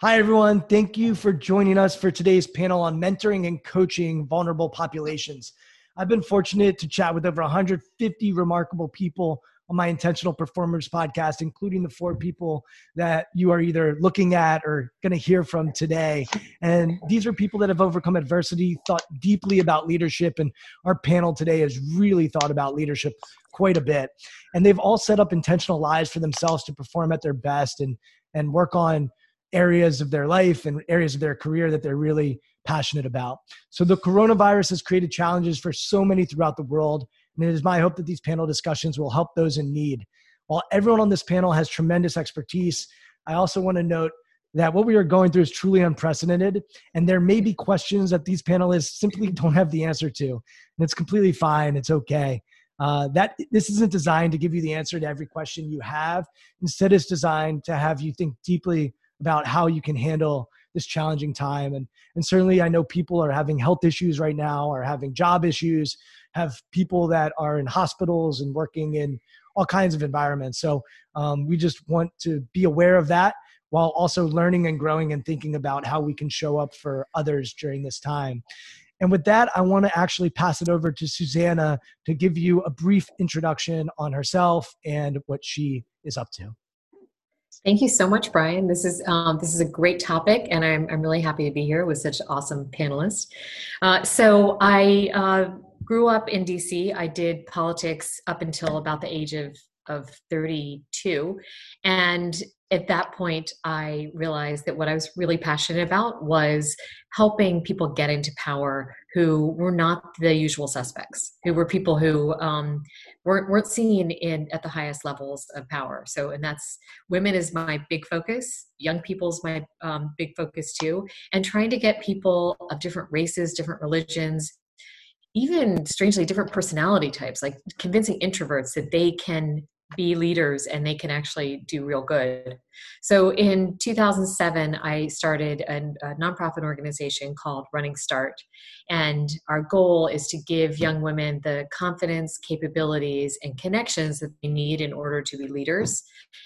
Hi, everyone. Thank you for joining us for today's panel on mentoring and coaching vulnerable populations. I've been fortunate to chat with over 150 remarkable people on my Intentional Performers podcast, including the four people that you are either looking at or going to hear from today. And these are people that have overcome adversity, thought deeply about leadership, and our panel today has really thought about leadership quite a bit. And they've all set up intentional lives for themselves to perform at their best and and work on areas of their life and areas of their career that they're really passionate about. So the coronavirus has created challenges for so many throughout the world. And it is my hope that these panel discussions will help those in need. While everyone on this panel has tremendous expertise, I also want to note that what we are going through is truly unprecedented. And there may be questions that these panelists simply don't have the answer to. And it's completely fine. It's okay. Uh, that this isn't designed to give you the answer to every question you have. Instead, it's designed to have you think deeply about how you can handle this challenging time. And, and certainly, I know people are having health issues right now, are having job issues, have people that are in hospitals and working in all kinds of environments. So um, we just want to be aware of that while also learning and growing and thinking about how we can show up for others during this time. And with that, I want to actually pass it over to Susanna to give you a brief introduction on herself and what she is up to. Thank you so much, Brian. This is um, this is a great topic, and I'm I'm really happy to be here with such awesome panelists. Uh, so I uh, grew up in DC. I did politics up until about the age of of 32, and at that point, I realized that what I was really passionate about was helping people get into power who were not the usual suspects, who were people who um, weren't, weren't seen in at the highest levels of power. So, and that's women is my big focus. Young people's my um, big focus too, and trying to get people of different races, different religions, even strangely different personality types, like convincing introverts that they can be leaders and they can actually do real good. So in 2007, I started a, a, nonprofit organization called Running Start. And our goal is to give young women the confidence, capabilities, and connections that they need in order to be leaders.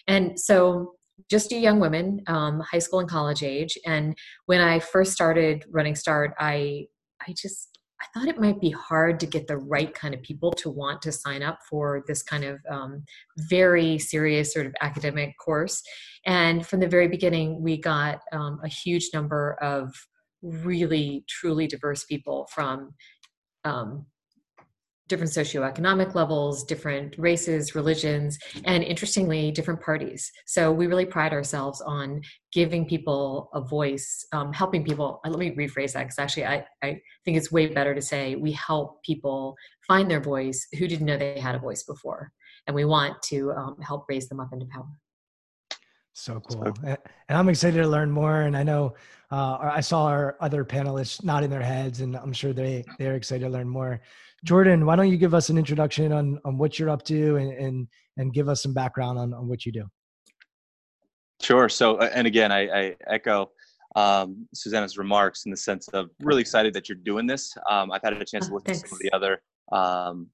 And so just do young women, um, high school and college age. And when I first started Running Start, I I just I thought it might be hard to get the right kind of people to want to sign up for this kind of um, very serious sort of academic course. And from the very beginning, we got um, a huge number of really, truly diverse people from um, different socioeconomic levels, different races, religions, and interestingly, different parties. So we really pride ourselves on giving people a voice, um, helping people. Uh, let me rephrase that because actually, I, I think it's way better to say we help people find their voice who didn't know they had a voice before. And we want to um, help raise them up into power. So cool. And I'm excited to learn more. And I know uh, I saw our other panelists nodding their heads, and I'm sure they, they're excited to learn more. Jordan, why don't you give us an introduction on, on what you're up to and, and, and give us some background on, on what you do? Sure. So, uh, and again, I, I echo um, Susanna's remarks in the sense of really excited that you're doing this. Um, I've had a chance to oh, look at some of the other, um,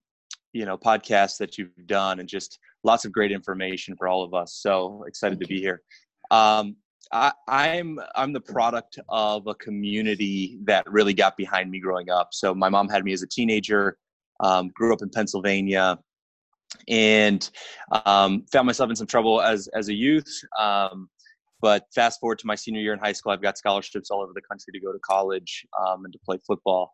you know, podcasts that you've done and just lots of great information for all of us. So excited Thank to be here. Um, I, I'm I'm the product of a community that really got behind me growing up. So my mom had me as a teenager, um, grew up in Pennsylvania, and um, found myself in some trouble as as a youth. Um, but fast forward to my senior year in high school, I've got scholarships all over the country to go to college um, and to play football.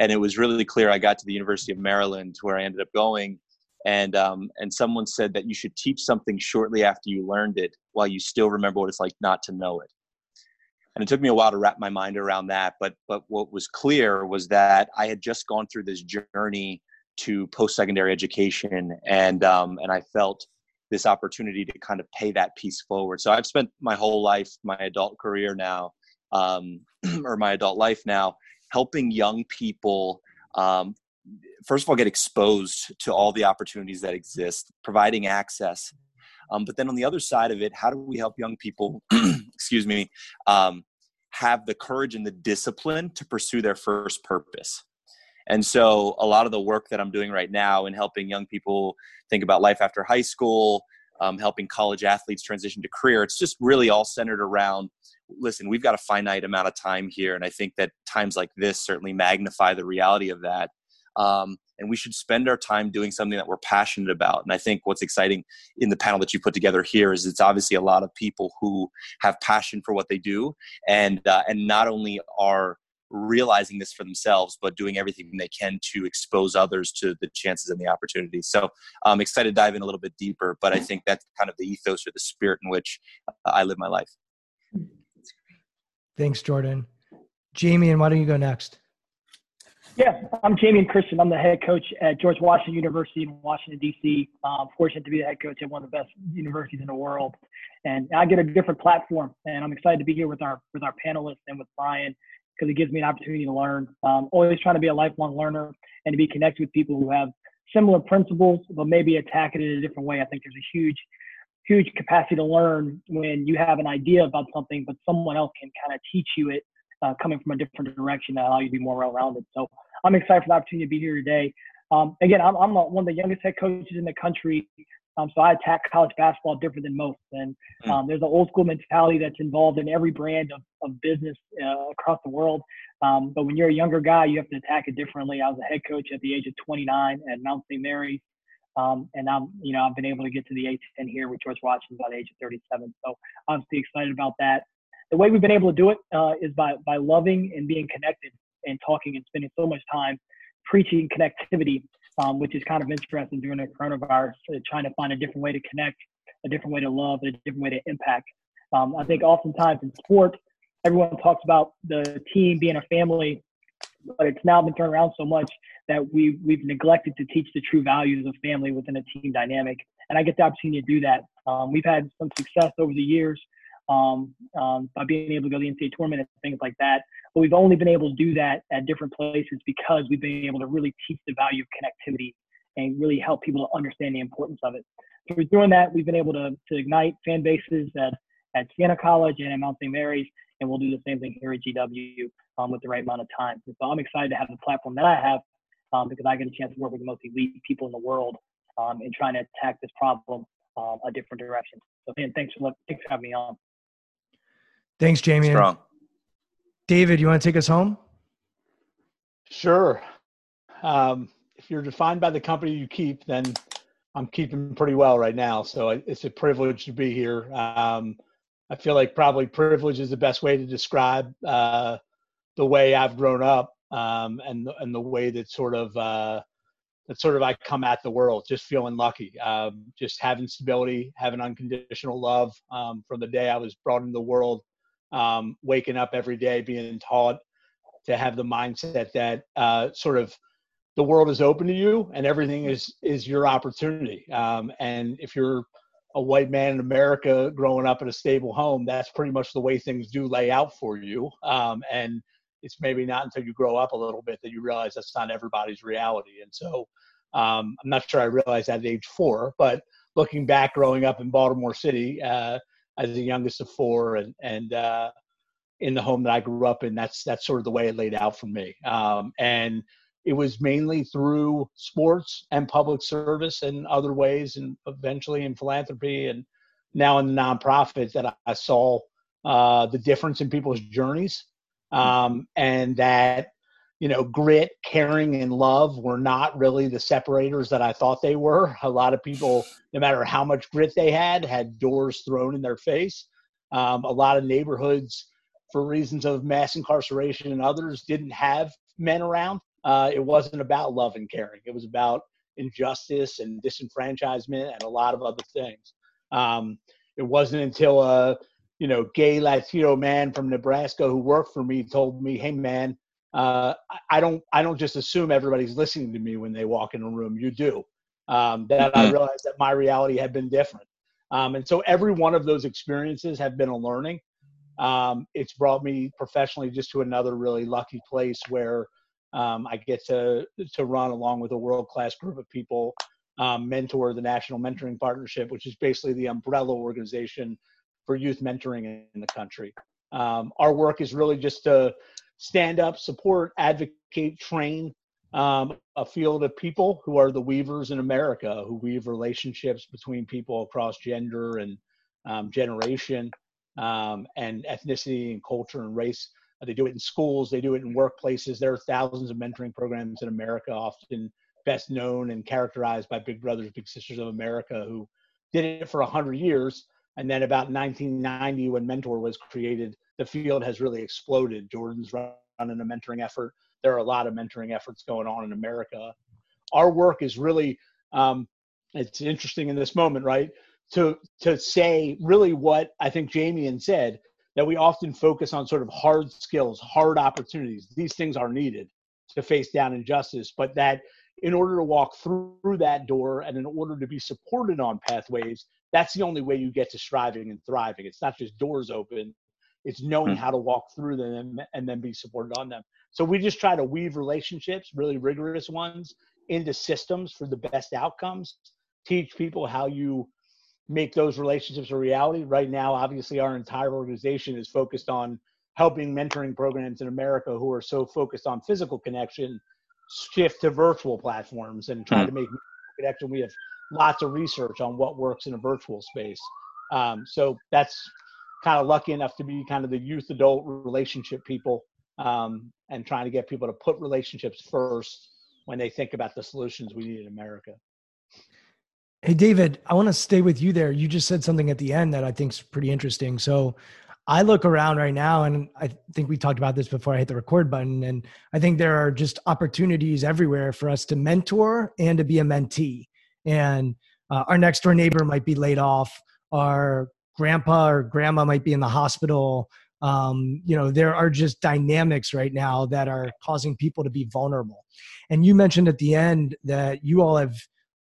And it was really clear I got to the University of Maryland, where I ended up going, and um, and someone said that you should teach something shortly after you learned it while you still remember what it's like not to know it. And it took me a while to wrap my mind around that but but what was clear was that i had just gone through this journey to post-secondary education and um, and i felt this opportunity to kind of pay that piece forward. So i've spent my whole life my adult career now um, or my adult life now helping young people um, first of all get exposed to all the opportunities that exist providing access um, but then on the other side of it how do we help young people excuse me um, have the courage and the discipline to pursue their first purpose and so a lot of the work that i'm doing right now in helping young people think about life after high school um, helping college athletes transition to career it's just really all centered around listen, we've got a finite amount of time here. And I think that times like this certainly magnify the reality of that. Um, and we should spend our time doing something that we're passionate about. And I think what's exciting in the panel that you put together here is it's obviously a lot of people who have passion for what they do, and uh, and not only are realizing this for themselves, but doing everything they can to expose others to the chances and the opportunities. So I'm excited to dive in a little bit deeper, but I think that's kind of the ethos or the spirit in which uh, I live my life. Thanks, Jordan. Jamie, and why don't you go next? Yeah, I'm Jamie Christian. I'm the head coach at George Washington University in Washington, D.C. I'm fortunate to be the head coach at one of the best universities in the world. And I get a different platform, and I'm excited to be here with our with our panelists and with Brian because it gives me an opportunity to learn. Um, always trying to be a lifelong learner and to be connected with people who have similar principles, but maybe attack it in a different way. I think there's a huge, huge capacity to learn when you have an idea about something, but someone else can kind of teach you it uh, coming from a different direction that allow you to be more well-rounded. So I'm excited for the opportunity to be here today. Um, again, I'm, I'm, one of the youngest head coaches in the country. Um, so I attack college basketball different than most. And hmm. um, there's an old school mentality that's involved in every brand of, of business uh, across the world. Um, but when you're a younger guy, you have to attack it differently. I was a head coach at the age of 29 at Mount St. Mary's. Um, and I'm, you know, I've been able to get to the A10 here with George Washington by the age of 37. So I'm excited about that. The way we've been able to do it uh, is by by loving and being connected and talking and spending so much time preaching connectivity um, which is kind of interesting during the coronavirus, uh, trying to find a different way to connect, a different way to love, a different way to impact. Um, I think oftentimes in sport, everyone talks about the team being a family, but it's now been turned around so much that we we've neglected to teach the true values of family within a team dynamic. And I get the opportunity to do that. Um, we've had some success over the years um, um, by being able to go to the NCAA tournament and things like that. But we've only been able to do that at different places because we've been able to really teach the value of connectivity and really help people to understand the importance of it. Through doing that, we've been able to, to ignite fan bases at, at Siena College and at Mount St. Mary's, and we'll do the same thing here at GW um, with the right amount of time. So I'm excited to have the platform that I have um, because I get a chance to work with the most elite people in the world um, in trying to attack this problem um, a different direction. So, man, thanks for, thanks for having me on. Thanks, Jamie. Strong. David, you want to take us home? Sure. Um, if you're defined by the company you keep, then I'm keeping pretty well right now. So it's a privilege to be here. Um, I feel like probably privilege is the best way to describe uh, the way I've grown up um, and and the way that sort of uh, that sort of I come at the world. Just feeling lucky, um, just having stability, having unconditional love um, from the day I was brought into the world um, waking up every day being taught to have the mindset that uh, sort of the world is open to you and everything is is your opportunity. Um, and if you're a white man in America growing up in a stable home, that's pretty much the way things do lay out for you. Um, and it's maybe not until you grow up a little bit that you realize that's not everybody's reality. And so um, I'm not sure I realized that at age four, but looking back growing up in Baltimore City, uh, as the youngest of four, and and uh, in the home that I grew up in, that's that's sort of the way it laid out for me. Um, and it was mainly through sports and public service and other ways, and eventually in philanthropy and now in the nonprofit that I, I saw uh, the difference in people's journeys, um, and that you know, grit, caring, and love were not really the separators that I thought they were. A lot of people, no matter how much grit they had, had doors thrown in their face. Um, a lot of neighborhoods, for reasons of mass incarceration and others, didn't have men around. Uh, it wasn't about love and caring. It was about injustice and disenfranchisement and a lot of other things. Um, it wasn't until a you know gay Latino man from Nebraska who worked for me told me, "Hey, man." Uh, I don't I don't just assume everybody's listening to me when they walk in a room. You do. Um, that mm-hmm. I realized that my reality had been different, um, and so every one of those experiences have been a learning. Um, it's brought me professionally just to another really lucky place where um, I get to to run along with a world class group of people, um, mentor the National Mentoring Partnership, which is basically the umbrella organization for youth mentoring in the country. Um, our work is really just to stand up, support, advocate, train um, a field of people who are the weavers in America, who weave relationships between people across gender and um, generation, um, and ethnicity and culture and race. They do it in schools, they do it in workplaces. There are thousands of mentoring programs in America, often best known and characterized by Big Brothers Big Sisters of America, who did it for 100 years. And then about 1990, when Mentor was created, the field has really exploded. Jordan's running a mentoring effort. There are a lot of mentoring efforts going on in America. Our work is really, um, it's interesting in this moment, right? To to say really what I think Jamie said that we often focus on sort of hard skills, hard opportunities. These things are needed to face down injustice, but that in order to walk through that door and in order to be supported on pathways, that's the only way you get to striving and thriving. It's not just doors open, it's knowing mm-hmm. how to walk through them and then be supported on them. So we just try to weave relationships, really rigorous ones, into systems for the best outcomes, teach people how you make those relationships a reality. Right now, obviously, our entire organization is focused on helping mentoring programs in America who are so focused on physical connection shift to virtual platforms and try mm. to make connection. We have lots of research on what works in a virtual space. Um, so that's kind of lucky enough to be kind of the youth adult relationship people um, and trying to get people to put relationships first when they think about the solutions we need in America. Hey, David, I want to stay with you there. You just said something at the end that I think is pretty interesting. So I look around right now, and I think we talked about this before I hit the record button. And I think there are just opportunities everywhere for us to mentor and to be a mentee. And uh, our next door neighbor might be laid off. Our grandpa or grandma might be in the hospital. Um, you know, there are just dynamics right now that are causing people to be vulnerable. And you mentioned at the end that you all have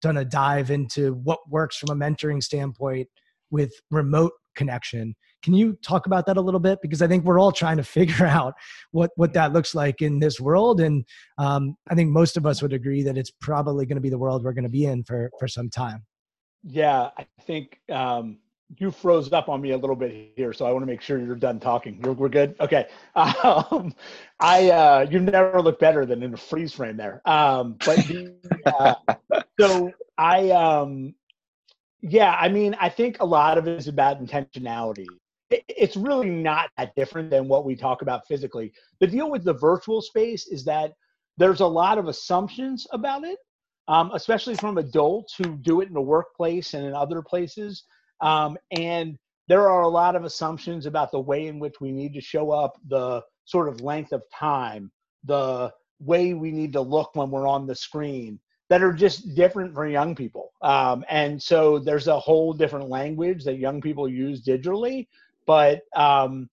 done a dive into what works from a mentoring standpoint with remote connection. Can you talk about that a little bit? Because I think we're all trying to figure out what what that looks like in this world, and um, I think most of us would agree that it's probably going to be the world we're going to be in for for some time. Yeah, I think um, you froze up on me a little bit here, so I want to make sure you're done talking. You're, we're good. Okay. Um, I uh, you never look better than in a freeze frame there. Um, but the, uh, so I um, yeah, I mean, I think a lot of it is about intentionality. it's really not that different than what we talk about physically. The deal with the virtual space is that there's a lot of assumptions about it, um, especially from adults who do it in the workplace and in other places. Um, and there are a lot of assumptions about the way in which we need to show up, the sort of length of time, the way we need to look when we're on the screen that are just different for young people. Um, and so there's a whole different language that young people use digitally, but um,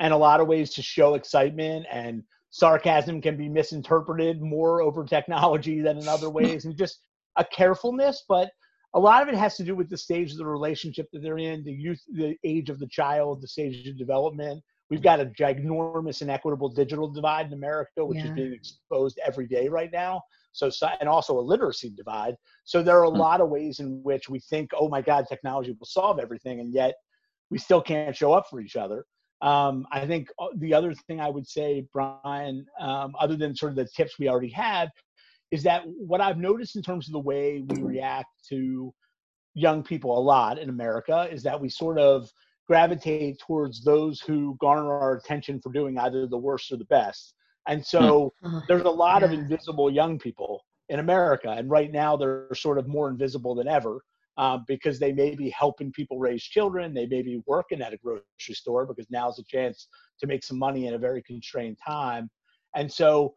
and a lot of ways to show excitement and sarcasm can be misinterpreted more over technology than in other ways, and just a carefulness. But a lot of it has to do with the stage of the relationship that they're in, the youth, the age of the child, the stage of development. We've got a ginormous inequitable digital divide in America, which yeah. is being exposed every day right now. So, and also a literacy divide. So there are a hmm. lot of ways in which we think, oh my God, technology will solve everything, and yet we still can't show up for each other. Um, I think uh, the other thing I would say, Brian, um, other than sort of the tips we already had, is that what I've noticed in terms of the way we react to young people a lot in America is that we sort of gravitate towards those who garner our attention for doing either the worst or the best. And so hmm. uh-huh. there's a lot yeah. of invisible young people in America. And right now they're sort of more invisible than ever um, because they may be helping people raise children. They may be working at a grocery store because now's a chance to make some money in a very constrained time. And so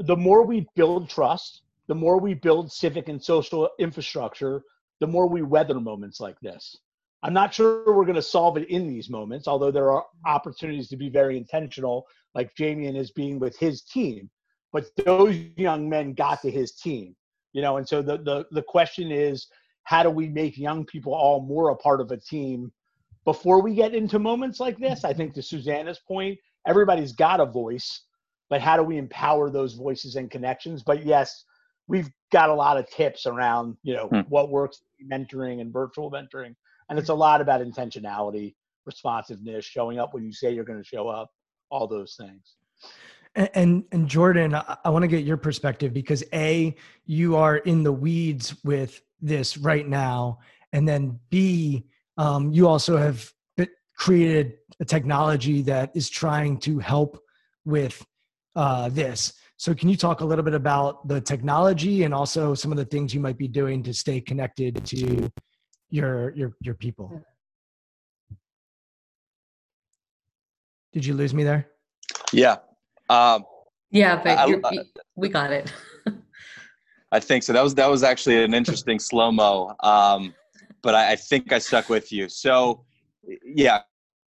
the more we build trust, the more we build civic and social infrastructure, the more we weather moments like this. I'm not sure we're going to solve it in these moments, although there are opportunities to be very intentional, like Jamie is being with his team. But those young men got to his team, you know, and so the, the, the question is how do we make young people all more a part of a team before we get into moments like this? I think to Susanna's point, everybody's got a voice, but how do we empower those voices and connections? But yes, we've got a lot of tips around, you know, hmm. what works mentoring and virtual mentoring and it's a lot about intentionality responsiveness showing up when you say you're going to show up all those things and and, and jordan i, I want to get your perspective because a you are in the weeds with this right now and then b um, you also have created a technology that is trying to help with uh, this. So, can you talk a little bit about the technology and also some of the things you might be doing to stay connected to your your your people? Did you lose me there? Yeah. Um, yeah, but I, we got it. I think so. That was that was actually an interesting slow mo, um, but I, I, think I stuck with you. So, yeah,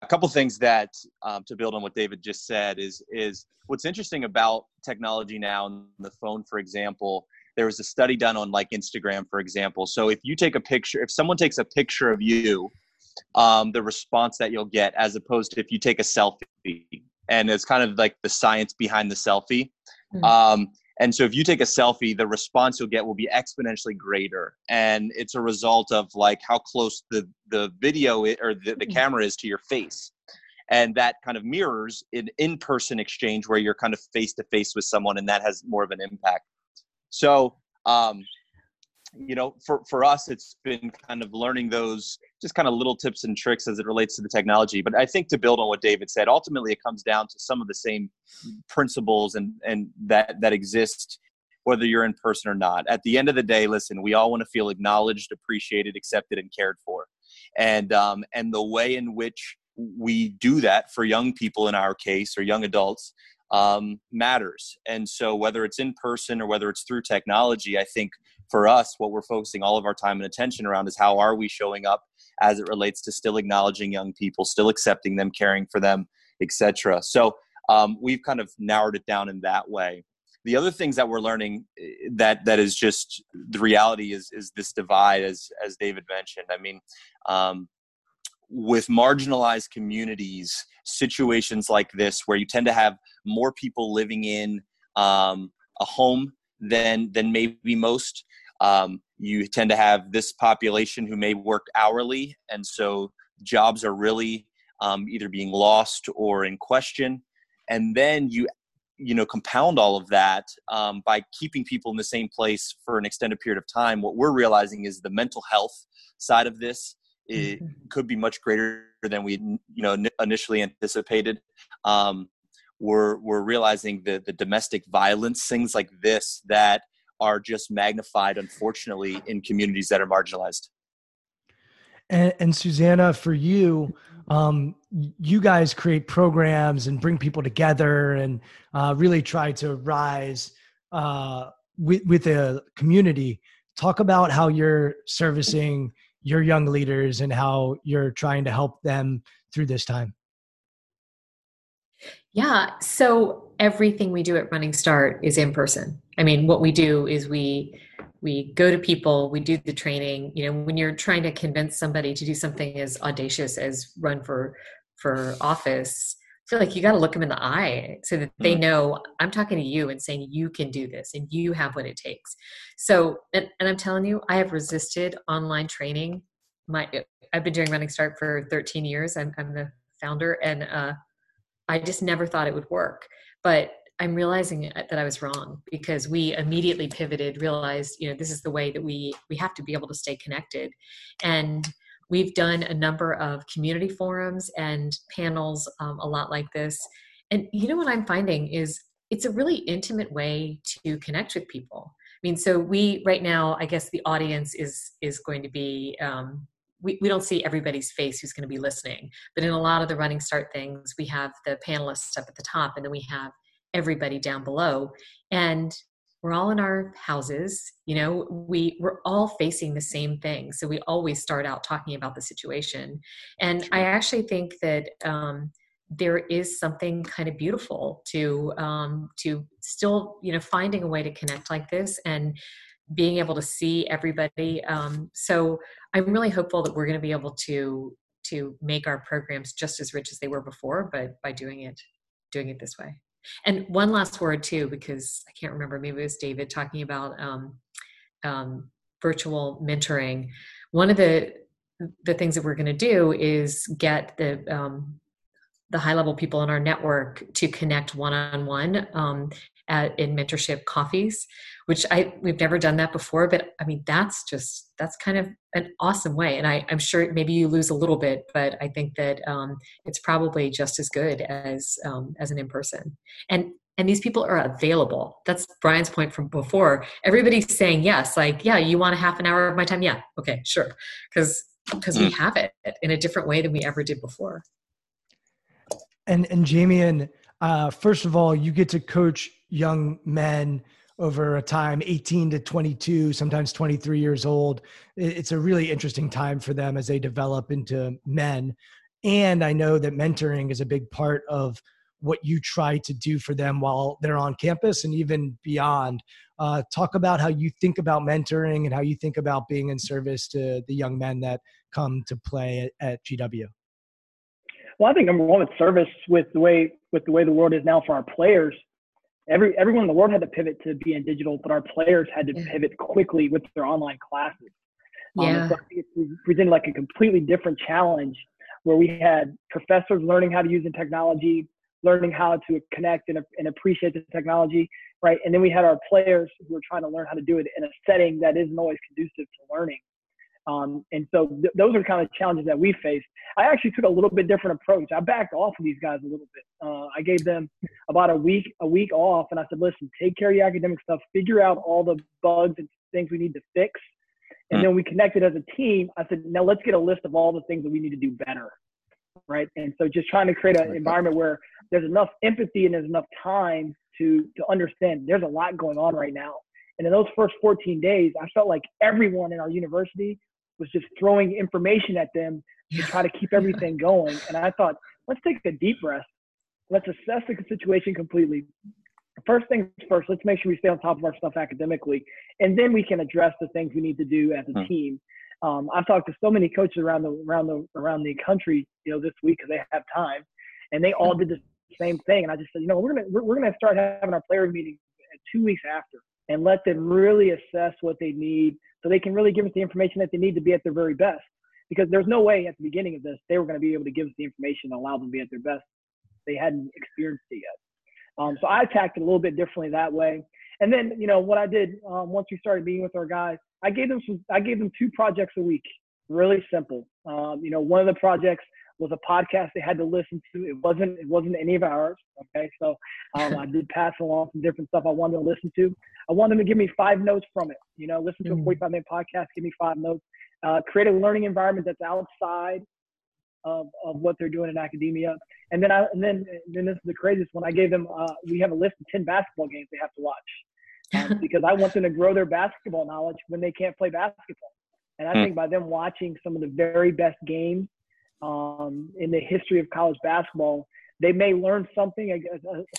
a couple things that um, to build on what David just said is is what's interesting about technology now and the phone, for example. There was a study done on like Instagram, for example. So if you take a picture, if someone takes a picture of you, um, the response that you'll get, as opposed to if you take a selfie, and it's kind of like the science behind the selfie. Mm-hmm. Um, and so if you take a selfie, the response you'll get will be exponentially greater. And it's a result of like how close the, the video or the, the mm. camera is to your face. And that kind of mirrors an in person exchange where you're kind of face to face with someone, and that has more of an impact. So, um, you know, for, for us, it's been kind of learning those just kind of little tips and tricks as it relates to the technology. But I think to build on what David said, ultimately it comes down to some of the same principles and, and that, that exist whether you're in person or not. At the end of the day, listen, we all want to feel acknowledged, appreciated, accepted, and cared for. And, um, and the way in which we do that for young people in our case or young adults um, matters. And so whether it's in person or whether it's through technology, I think for us, what we're focusing all of our time and attention around is how are we showing up as it relates to still acknowledging young people, still accepting them, caring for them, etc. So um, we've kind of narrowed it down in that way. The other things that we're learning eh, that that is just the reality is is this divide, as as David mentioned. I mean, um, with marginalized communities, situations like this, where you tend to have more people living in um, a home than than maybe most. Um, you tend to have this population who may work hourly, and so jobs are really um, either being lost or in question. And then you you know compound all of that um, by keeping people in the same place for an extended period of time what we're realizing is the mental health side of this it mm-hmm. could be much greater than we you know initially anticipated. Um, we're we're realizing the the domestic violence things like this that are just magnified unfortunately in communities that are marginalized. And, and susanna for you um, you guys create programs and bring people together and uh, really try to rise uh, with, with the community. Talk about how you're servicing your young leaders and how you're trying to help them through this time yeah. So everything we do at Running Start is in person. I mean, what we do is we we go to people, we do the training. You know, when you're trying to convince somebody to do something as audacious as run for for office, feel like you got to look them in the eye so that they mm-hmm. know I'm talking to you and saying you can do this and you have what it takes. So, and, and I'm telling you, I have resisted online training. My I've been doing Running Start for 13 years. I'm, I'm the founder, and uh, I just never thought it would work. But I'm realizing that I was wrong because we immediately pivoted, realized, you know, this is the way that we we have to be able to stay connected. And we've done a number of community forums and panels um, a lot like this. And you know what I'm finding is it's a really intimate way to connect with people. I mean, so we right now, I guess the audience is is going to be um, we, we don't see everybody's face who's going to be listening but in a lot of the running start things we have the panelists up at the top and then we have everybody down below and we're all in our houses you know we we're all facing the same thing so we always start out talking about the situation and i actually think that um, there is something kind of beautiful to um, to still you know finding a way to connect like this and being able to see everybody. Um, so I'm really hopeful that we're going to be able to to make our programs just as rich as they were before, but by doing it doing it this way. And one last word too, because I can't remember. Maybe it was David talking about um, um, virtual mentoring. One of the the things that we're going to do is get the um, the high level people in our network to connect one on one at, in mentorship coffees, which I we've never done that before. But I mean, that's just that's kind of an awesome way. And I, I'm sure maybe you lose a little bit, but I think that um, it's probably just as good as um, as an in person. And and these people are available. That's Brian's point from before. Everybody's saying yes, like, yeah, you want a half an hour of my time? Yeah, okay, sure. Because because we mm. have it in a different way than we ever did before. And and Jamian, uh, first of all, you get to coach young men over a time 18 to 22 sometimes 23 years old it's a really interesting time for them as they develop into men and i know that mentoring is a big part of what you try to do for them while they're on campus and even beyond. Uh, talk about how you think about mentoring and how you think about being in service to the young men that come to play at, at GW. Well, I think number one, with service with the way with the way the world is now for our players. Every everyone in the world had to pivot to being digital, but our players had to yeah. pivot quickly with their online classes. Um, yeah. so I think it presented like a completely different challenge where we had professors learning how to use the technology, learning how to connect and, and appreciate the technology, right? And then we had our players who were trying to learn how to do it in a setting that isn't always conducive to learning. Um, and so th- those are kind of challenges that we faced. I actually took a little bit different approach. I backed off of these guys a little bit. Uh, I gave them about a week, a week off, and I said, "Listen, take care of your academic stuff. Figure out all the bugs and things we need to fix." And hmm. then we connected as a team. I said, "Now let's get a list of all the things that we need to do better." right? And so just trying to create an environment where there's enough empathy and there's enough time to to understand there's a lot going on right now. And in those first 14 days, I felt like everyone in our university was just throwing information at them to try to keep everything going. And I thought, let's take a deep breath. Let's assess the situation completely. First things first, let's make sure we stay on top of our stuff academically, and then we can address the things we need to do as a hmm. team. Um, I've talked to so many coaches around the around the around the country, you know, this week because they have time, and they all did the same thing. And I just said, you know, we're gonna we're, we're gonna start having our player meetings two weeks after, and let them really assess what they need, so they can really give us the information that they need to be at their very best. Because there's no way at the beginning of this they were going to be able to give us the information and allow them to be at their best. They hadn't experienced it yet. Um, so I attacked it a little bit differently that way. And then, you know, what I did um, once we started meeting with our guys, I gave them some, I gave them two projects a week. Really simple. Um, you know, one of the projects was a podcast they had to listen to. It wasn't it wasn't any of ours. Okay, so um, I did pass along some different stuff I wanted to listen to. I wanted them to give me five notes from it. You know, listen to mm-hmm. a 45 minute podcast, give me five notes. Uh, create a learning environment that's outside of, of what they're doing in academia. And then I and then and then this is the craziest one. I gave them uh, we have a list of 10 basketball games they have to watch um, because I want them to grow their basketball knowledge when they can't play basketball. And I mm. think by them watching some of the very best games um, in the history of college basketball, they may learn something,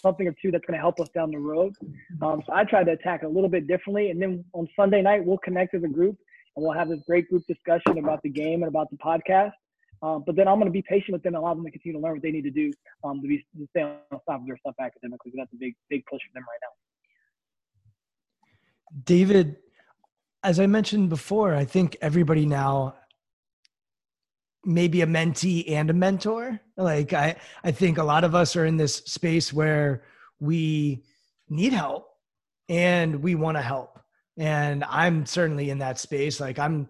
something or two that's going to help us down the road. Um, so I try to attack a little bit differently. And then on Sunday night, we'll connect as a group and we'll have this great group discussion about the game and about the podcast. Um, but then I'm going to be patient with them and allow them to continue to learn what they need to do um, to, be, to stay on top of their stuff academically. That's a big, big push for them right now. David, as I mentioned before, I think everybody now maybe a mentee and a mentor. Like I, I think a lot of us are in this space where we need help and we want to help. And I'm certainly in that space. Like I'm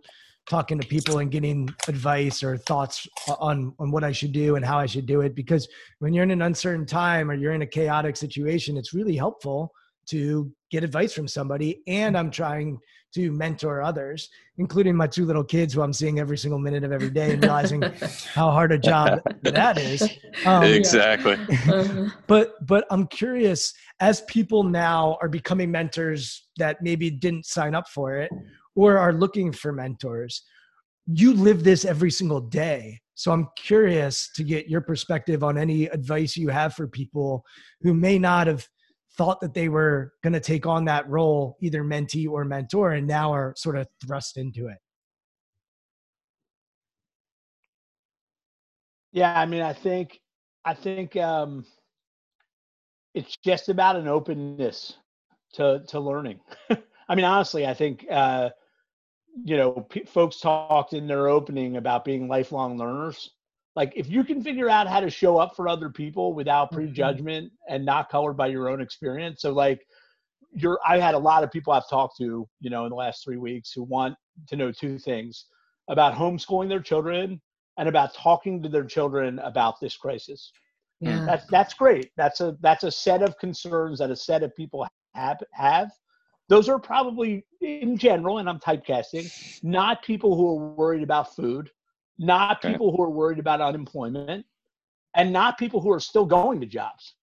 talking to people and getting advice or thoughts on on what I should do and how I should do it because when you're in an uncertain time or you're in a chaotic situation, it's really helpful to get advice from somebody and i'm trying to mentor others including my two little kids who i'm seeing every single minute of every day and realizing how hard a job that is. Um, exactly. Uh-huh. but but i'm curious as people now are becoming mentors that maybe didn't sign up for it or are looking for mentors you live this every single day. So i'm curious to get your perspective on any advice you have for people who may not have thought that they were going to take on that role, either mentee or mentor, and now are sort of thrust into it? Yeah, I mean, I think, I think um, it's just about an openness to to learning. I mean, honestly, I think uh, you know p- folks talked in their opening about being lifelong learners. Like if you can figure out how to show up for other people without Mm-hmm. prejudgment and not colored by your own experience. So like you're i've had a lot of people I've talked to, you know, in the last three weeks who want to know two things about homeschooling their children and about talking to their children about this crisis. Yeah. That's that's great. That's a that's a set of concerns that a set of people have have. Those are probably in general, and I'm typecasting, not people who are worried about food, not Okay. people who are worried about unemployment, and not people who are still going to jobs,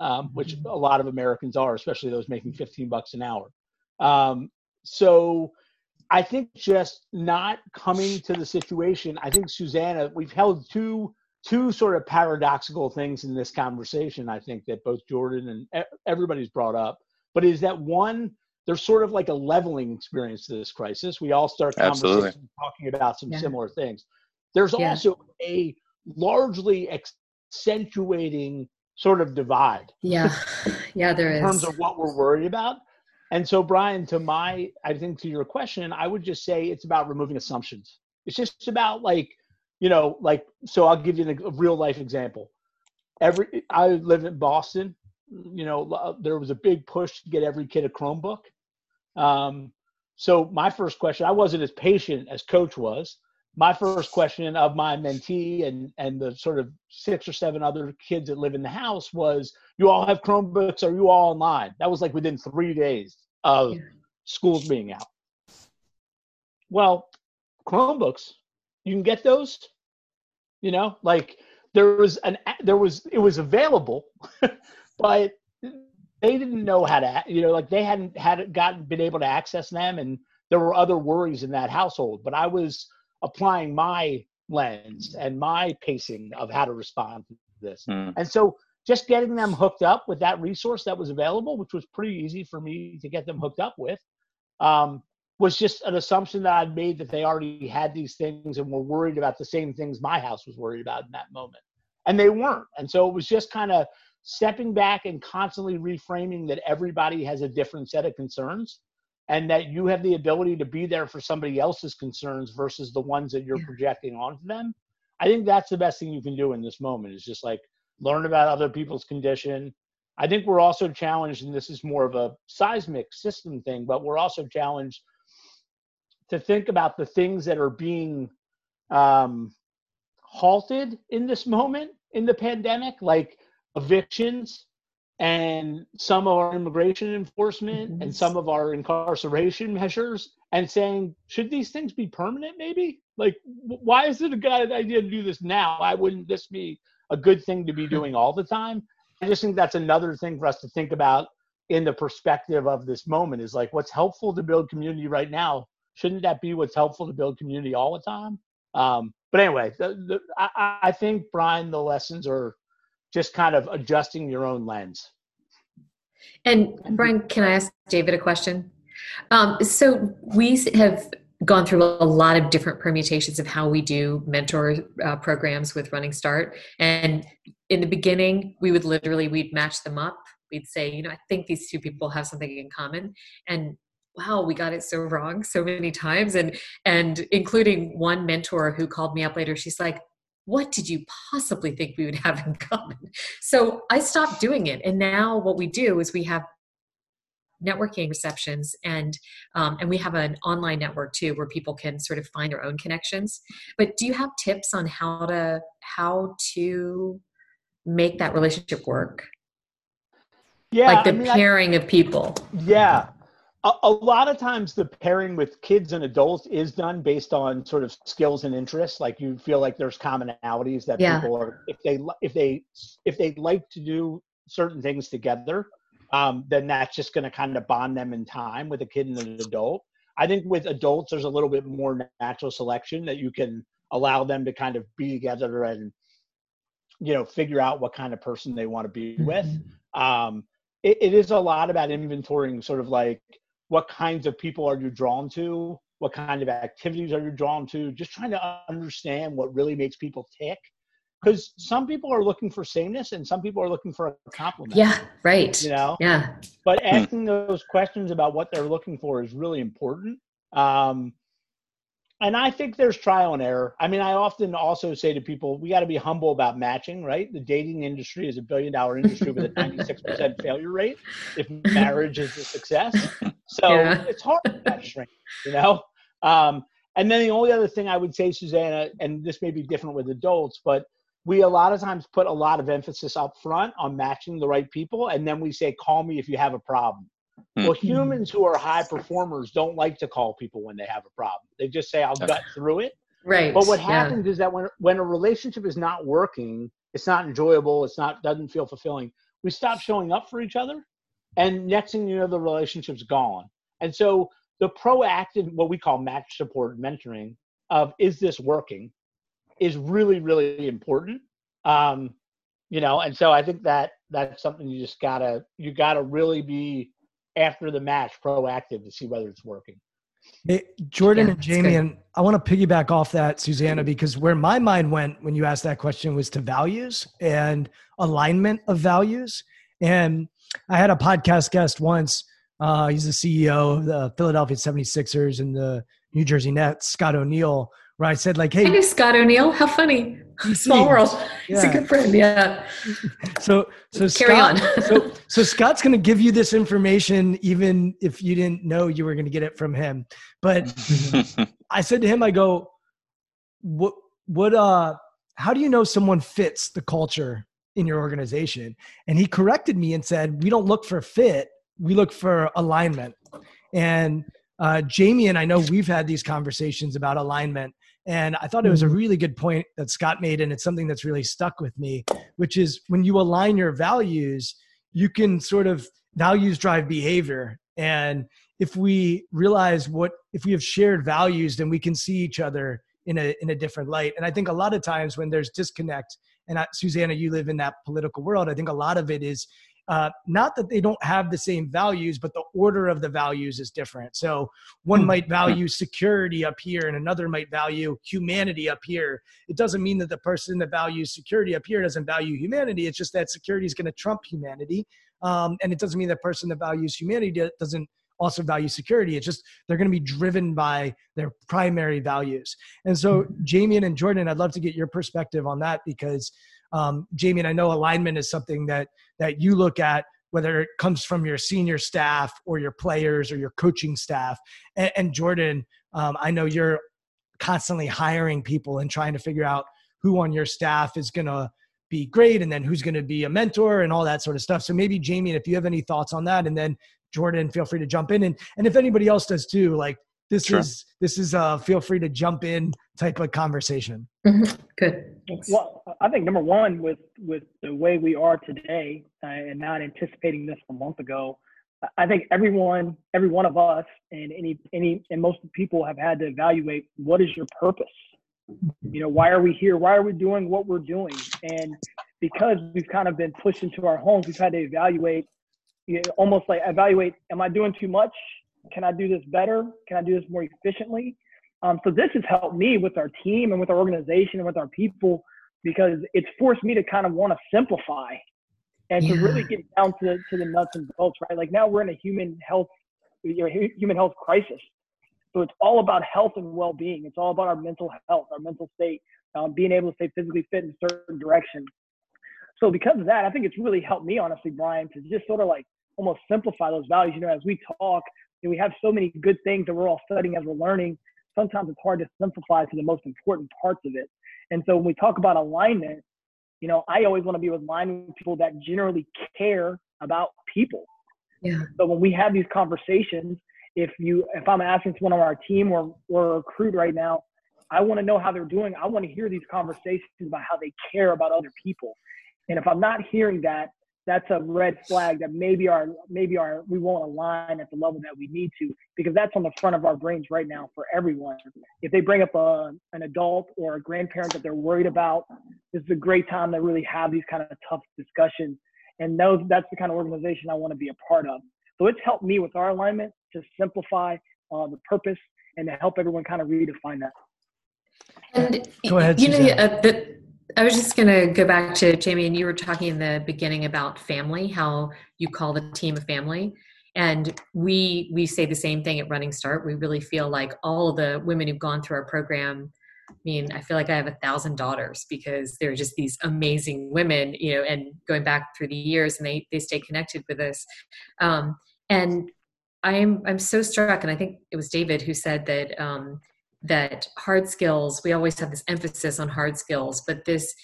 um, which a lot of Americans are, especially those making 15 bucks an hour. Um, so I think just not coming to the situation. I think Susanna, we've held two two sort of paradoxical things in this conversation. I think that both Jordan and e- everybody's brought up, but is that one? There's sort of like a leveling experience to this crisis. We all start Absolutely. conversations talking about some Yeah. similar things. There's Yeah. also a largely accentuating sort of divide Yeah. Yeah, there in is. terms of what we're worried about. And so, Brian, to my, I think to your question, I would just say it's about removing assumptions. It's just about like, you know, like, so I'll give you a real life example. Every, I live in Boston. You know, there was a big push to get every kid a Chromebook. Um, so my first question, I wasn't as patient as Coach was. My first question of my mentee and and the sort of six or seven other kids that live in the house was, "You all have Chromebooks? Are you all online?" That was like within three days of schools being out. Well, Chromebooks, you can get those. You know, like there was an there was it was available, but they didn't know how to you know like they hadn't had gotten been able to access them and there were other worries in that household but i was applying my lens and my pacing of how to respond to this. Hmm. and so just getting them hooked up with that resource that was available which was pretty easy for me to get them hooked up with um, was just an assumption that i'd made that they already had these things and were worried about the same things my house was worried about in that moment. And they weren't. And so it was just kind of stepping back and constantly reframing that everybody has a different set of concerns and that you have the ability to be there for somebody else's concerns versus the ones that you're projecting onto them i think that's the best thing you can do in this moment is just like learn about other people's condition. I think we're also challenged and this is more of a seismic system thing but we're also challenged to think about the things that are being um, halted in this moment in the pandemic like evictions and some of our immigration enforcement and Mhm. some of our incarceration measures and saying should these things be permanent maybe? Like why is it a good idea to do this now? Why wouldn't this be a good thing to be doing all the time? I just think that's another thing for us to think about in the perspective of this moment is like what's helpful to build community right now? Shouldn't that be what's helpful to build community all the time? Um, but anyway the, the, I I think brian the lessons are just kind of adjusting your own lens And Brian, can I ask David a question? Um, so we have gone through a lot of different permutations of how we do mentor uh, programs with Running Start. And in the beginning, we would literally we'd match them up. We'd say, you know, I think these two people have something in common. And wow, we got it so wrong so many times. And and including one mentor who called me up later. She's like, what did you possibly think we would have in common? So I stopped doing it, and now what we do is we have networking receptions, and um, and we have an online network too, where people can sort of find their own connections. But do you have tips on how to how to make that relationship work, yeah like the I mean, I- pairing of people? Yeah. A, a lot of times the pairing with kids and adults is done based on sort of skills and interests. Like you feel like there's commonalities that Yeah. people are if they if they if they like to do certain things together, um, then that's just going to kind of bond them in time with a kid and an adult. I think with adults there's a little bit more natural selection that you can allow them to kind of be together and you know figure out what kind of person they want to be with um, it, it is a lot about inventorying sort of like what kinds of people are you drawn to? What kind of activities are you drawn to? Just trying to understand what really makes people tick. Because some people are looking for sameness and some people are looking for a compliment. Yeah, right. you know? Yeah, but asking those questions about what they're looking for is really important. Um, and I think there's trial and error. I mean, I often also say to people, we got to be humble about matching, right? The dating industry is a billion dollar industry with a 96% failure rate if marriage is a success. So yeah. it's hard to match you know? Um, and then the only other thing I would say, Susanna, and this may be different with adults, but we a lot of times put a lot of emphasis up front on matching the right people. And then we say, call me if you have a problem. Mm-hmm. Well, humans who are high performers don't like to call people when they have a problem. They just say, I'll gut through it. Right. But what happens yeah. is that when when a relationship is not working, it's not enjoyable, it's not doesn't feel fulfilling. We stop showing up for each other, and next thing you know, the relationship's gone. And so the proactive, what we call match support mentoring of is this working, is really really important. Um, you know, and so I think that that's something you just gotta you gotta really be after the match proactive to see whether it's working. Hey, Jordan yeah, and Jamie, and I want to piggyback off that, Susanna, because where my mind went when you asked that question was to values and alignment of values. And I had a podcast guest once. Uh, he's the CEO of the Philadelphia 76ers and the New Jersey Nets, Scott O'Neil, where I said like, "Hey, I knew Scott O'Neil. How funny! Small world. Yeah. He's a good friend. Yeah." So, so carry Scott, on. so, so Scott's going to give you this information, even if you didn't know you were going to get it from him. But I said to him, "I go, what, what, uh, how do you know someone fits the culture in your organization?" And he corrected me and said, "We don't look for fit. We look for alignment." And uh, Jamie and I know we've had these conversations about alignment, and I thought it was a mm-hmm. really good point that Scott made, and it's something that's really stuck with me, which is when you align your values, you can sort of values drive behavior. And if we realize what, if we have shared values, then we can see each other in a, in a different light. And I think a lot of times when there's disconnect, and I, Susanna, you live in that political world, I think a lot of it is uh, not that they don't have the same values, but the order of the values is different. So one hmm. might value security up here, and another might value humanity up here. It doesn't mean that the person that values security up here doesn't value humanity. It's just that security is going to trump humanity, um, and it doesn't mean that person that values humanity doesn't also value security. It's just they're going to be driven by their primary values. And so, hmm. Jamie and Jordan, I'd love to get your perspective on that because um, Jamie, and I know alignment is something that that you look at whether it comes from your senior staff or your players or your coaching staff. And, and Jordan, um, I know you're constantly hiring people and trying to figure out who on your staff is going to be great and then who's going to be a mentor and all that sort of stuff. So maybe Jamie, if you have any thoughts on that, and then Jordan, feel free to jump in. And, and if anybody else does too, like this sure. is this is a feel free to jump in type of conversation. Mm-hmm. Good. Thanks. Well, I think number one with with the way we are today uh, and not anticipating this a month ago, I think everyone, every one of us, and any any and most people have had to evaluate what is your purpose. You know, why are we here? Why are we doing what we're doing? And because we've kind of been pushed into our homes, we've had to evaluate, you know, almost like evaluate: Am I doing too much? Can I do this better? Can I do this more efficiently? Um, so this has helped me with our team and with our organization and with our people because it's forced me to kind of want to simplify and yeah. to really get down to, to the nuts and bolts, right? Like now we're in a human health, you know, human health crisis. So it's all about health and well-being. It's all about our mental health, our mental state, um, being able to stay physically fit in certain direction. So because of that, I think it's really helped me, honestly, Brian, to just sort of like almost simplify those values. You know, as we talk, and we have so many good things that we're all studying as we're learning. Sometimes it's hard to simplify to the most important parts of it. And so when we talk about alignment, you know, I always want to be aligned with people that generally care about people. Yeah. So when we have these conversations, if you if I'm asking someone on our team or or a recruit right now, I want to know how they're doing. I want to hear these conversations about how they care about other people. And if I'm not hearing that, that's a red flag that maybe our maybe our we won't align at the level that we need to because that's on the front of our brains right now for everyone. If they bring up a an adult or a grandparent that they're worried about, this is a great time to really have these kind of tough discussions. And those that's the kind of organization I want to be a part of. So it's helped me with our alignment to simplify uh, the purpose and to help everyone kind of redefine that. And Go ahead, you know, uh, the, I was just going to go back to Jamie, and you were talking in the beginning about family, how you call the team a family. and we we say the same thing at running start we really feel like all the women who've gone through our program I mean, I feel like I have a thousand daughters because they're just these amazing women, you know, and going back through the years and they, they stay connected with us. Um, and I'm, I'm so struck. And I think it was David who said that, um, that hard skills, we always have this emphasis on hard skills, but this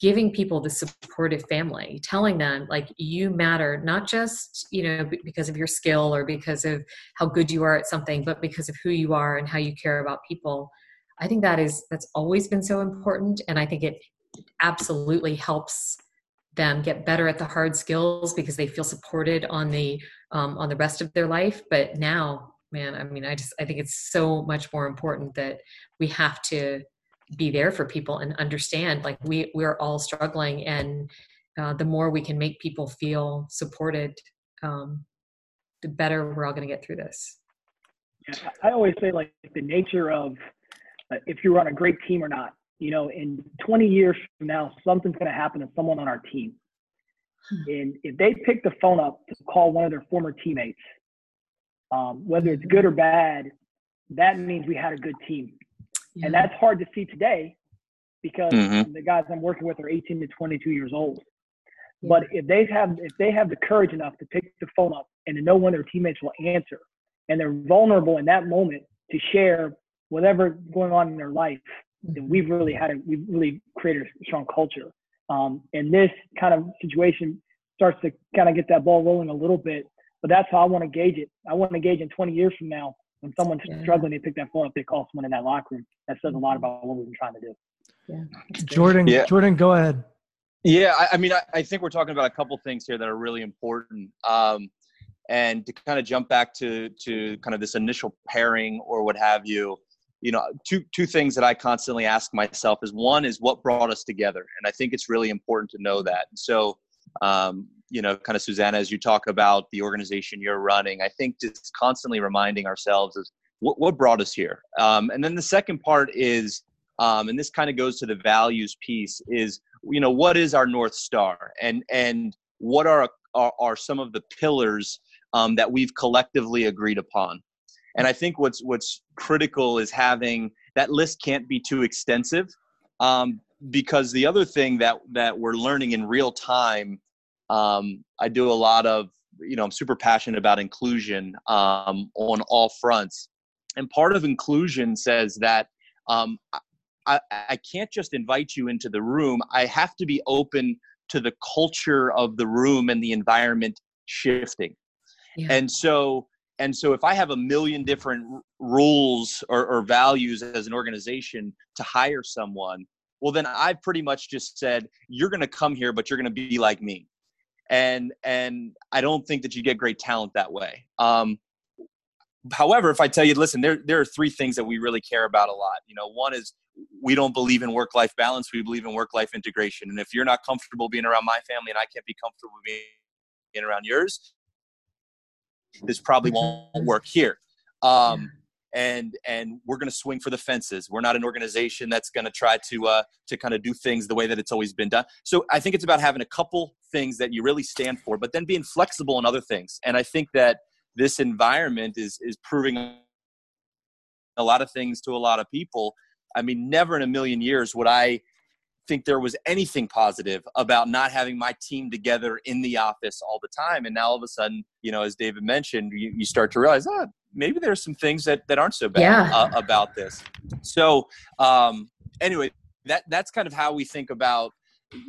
giving people the supportive family, telling them like you matter, not just, you know, because of your skill or because of how good you are at something, but because of who you are and how you care about people I think that is that's always been so important, and I think it absolutely helps them get better at the hard skills because they feel supported on the um, on the rest of their life. But now, man, I mean, I just I think it's so much more important that we have to be there for people and understand like we we're all struggling and uh, the more we can make people feel supported um, the better we're all going to get through this yeah, i always say like the nature of uh, if you're on a great team or not. You know, in 20 years from now, something's going to happen to someone on our team. Hmm. And if they pick the phone up to call one of their former teammates, um, whether it's good or bad, that means we had a good team. Yeah. And that's hard to see today because mm-hmm. the guys I'm working with are 18 to 22 years old. Yeah. But if they have if they have the courage enough to pick the phone up and to know when their teammates will answer, and they're vulnerable in that moment to share whatever going on in their life, then we've really had a, we've really created a strong culture. Um, and this kind of situation starts to kind of get that ball rolling a little bit. But that's how I want to gauge it. I want to gauge in 20 years from now when someone's yeah. struggling, they pick that phone up, they call someone in that locker room. That says a lot about what we've been trying to do. Yeah. Jordan, yeah. Jordan, go ahead. Yeah, I, I mean, I, I, think we're talking about a couple things here that are really important. Um, and to kind of jump back to to kind of this initial pairing or what have you, you know two two things that i constantly ask myself is one is what brought us together and i think it's really important to know that so um, you know kind of susanna as you talk about the organization you're running i think just constantly reminding ourselves is what, what brought us here. Um, and then the second part is um, and this kind of goes to the values piece is you know what is our north star? And and what are are, are some of the pillars um, that we've collectively agreed upon? And I think what's what's critical is having that list can't be too extensive, um, because the other thing that that we're learning in real time, um, I do a lot of you know I'm super passionate about inclusion um, on all fronts, and part of inclusion says that um, I, I can't just invite you into the room. I have to be open to the culture of the room and the environment shifting. Yeah. And so and so if i have a million different rules or, or, values as an organization to hire someone well then i've pretty much just said you're going to come here but you're going to be like me and and i don't think that you get great talent that way um, however if i tell you listen there there are three things that we really care about a lot you know one is we don't believe in work life balance we believe in work life integration and if you're not comfortable being around my family and i can't be comfortable being around yours this probably won't work here. Um, and and we're going to swing for the fences. We're not an organization that's going to try to uh, to kind of do things the way that it's always been done. So I think it's about having a couple things that you really stand for, but then being flexible in other things. And I think that this environment is is proving a lot of things to a lot of people. I mean, never in a million years would I think there was anything positive about not having my team together in the office all the time. And now all of a sudden, you know, as David mentioned, you, you start to realize, oh, maybe there's some things that, that aren't so bad yeah. uh, about this. So, um, anyway, that that's kind of how we think about,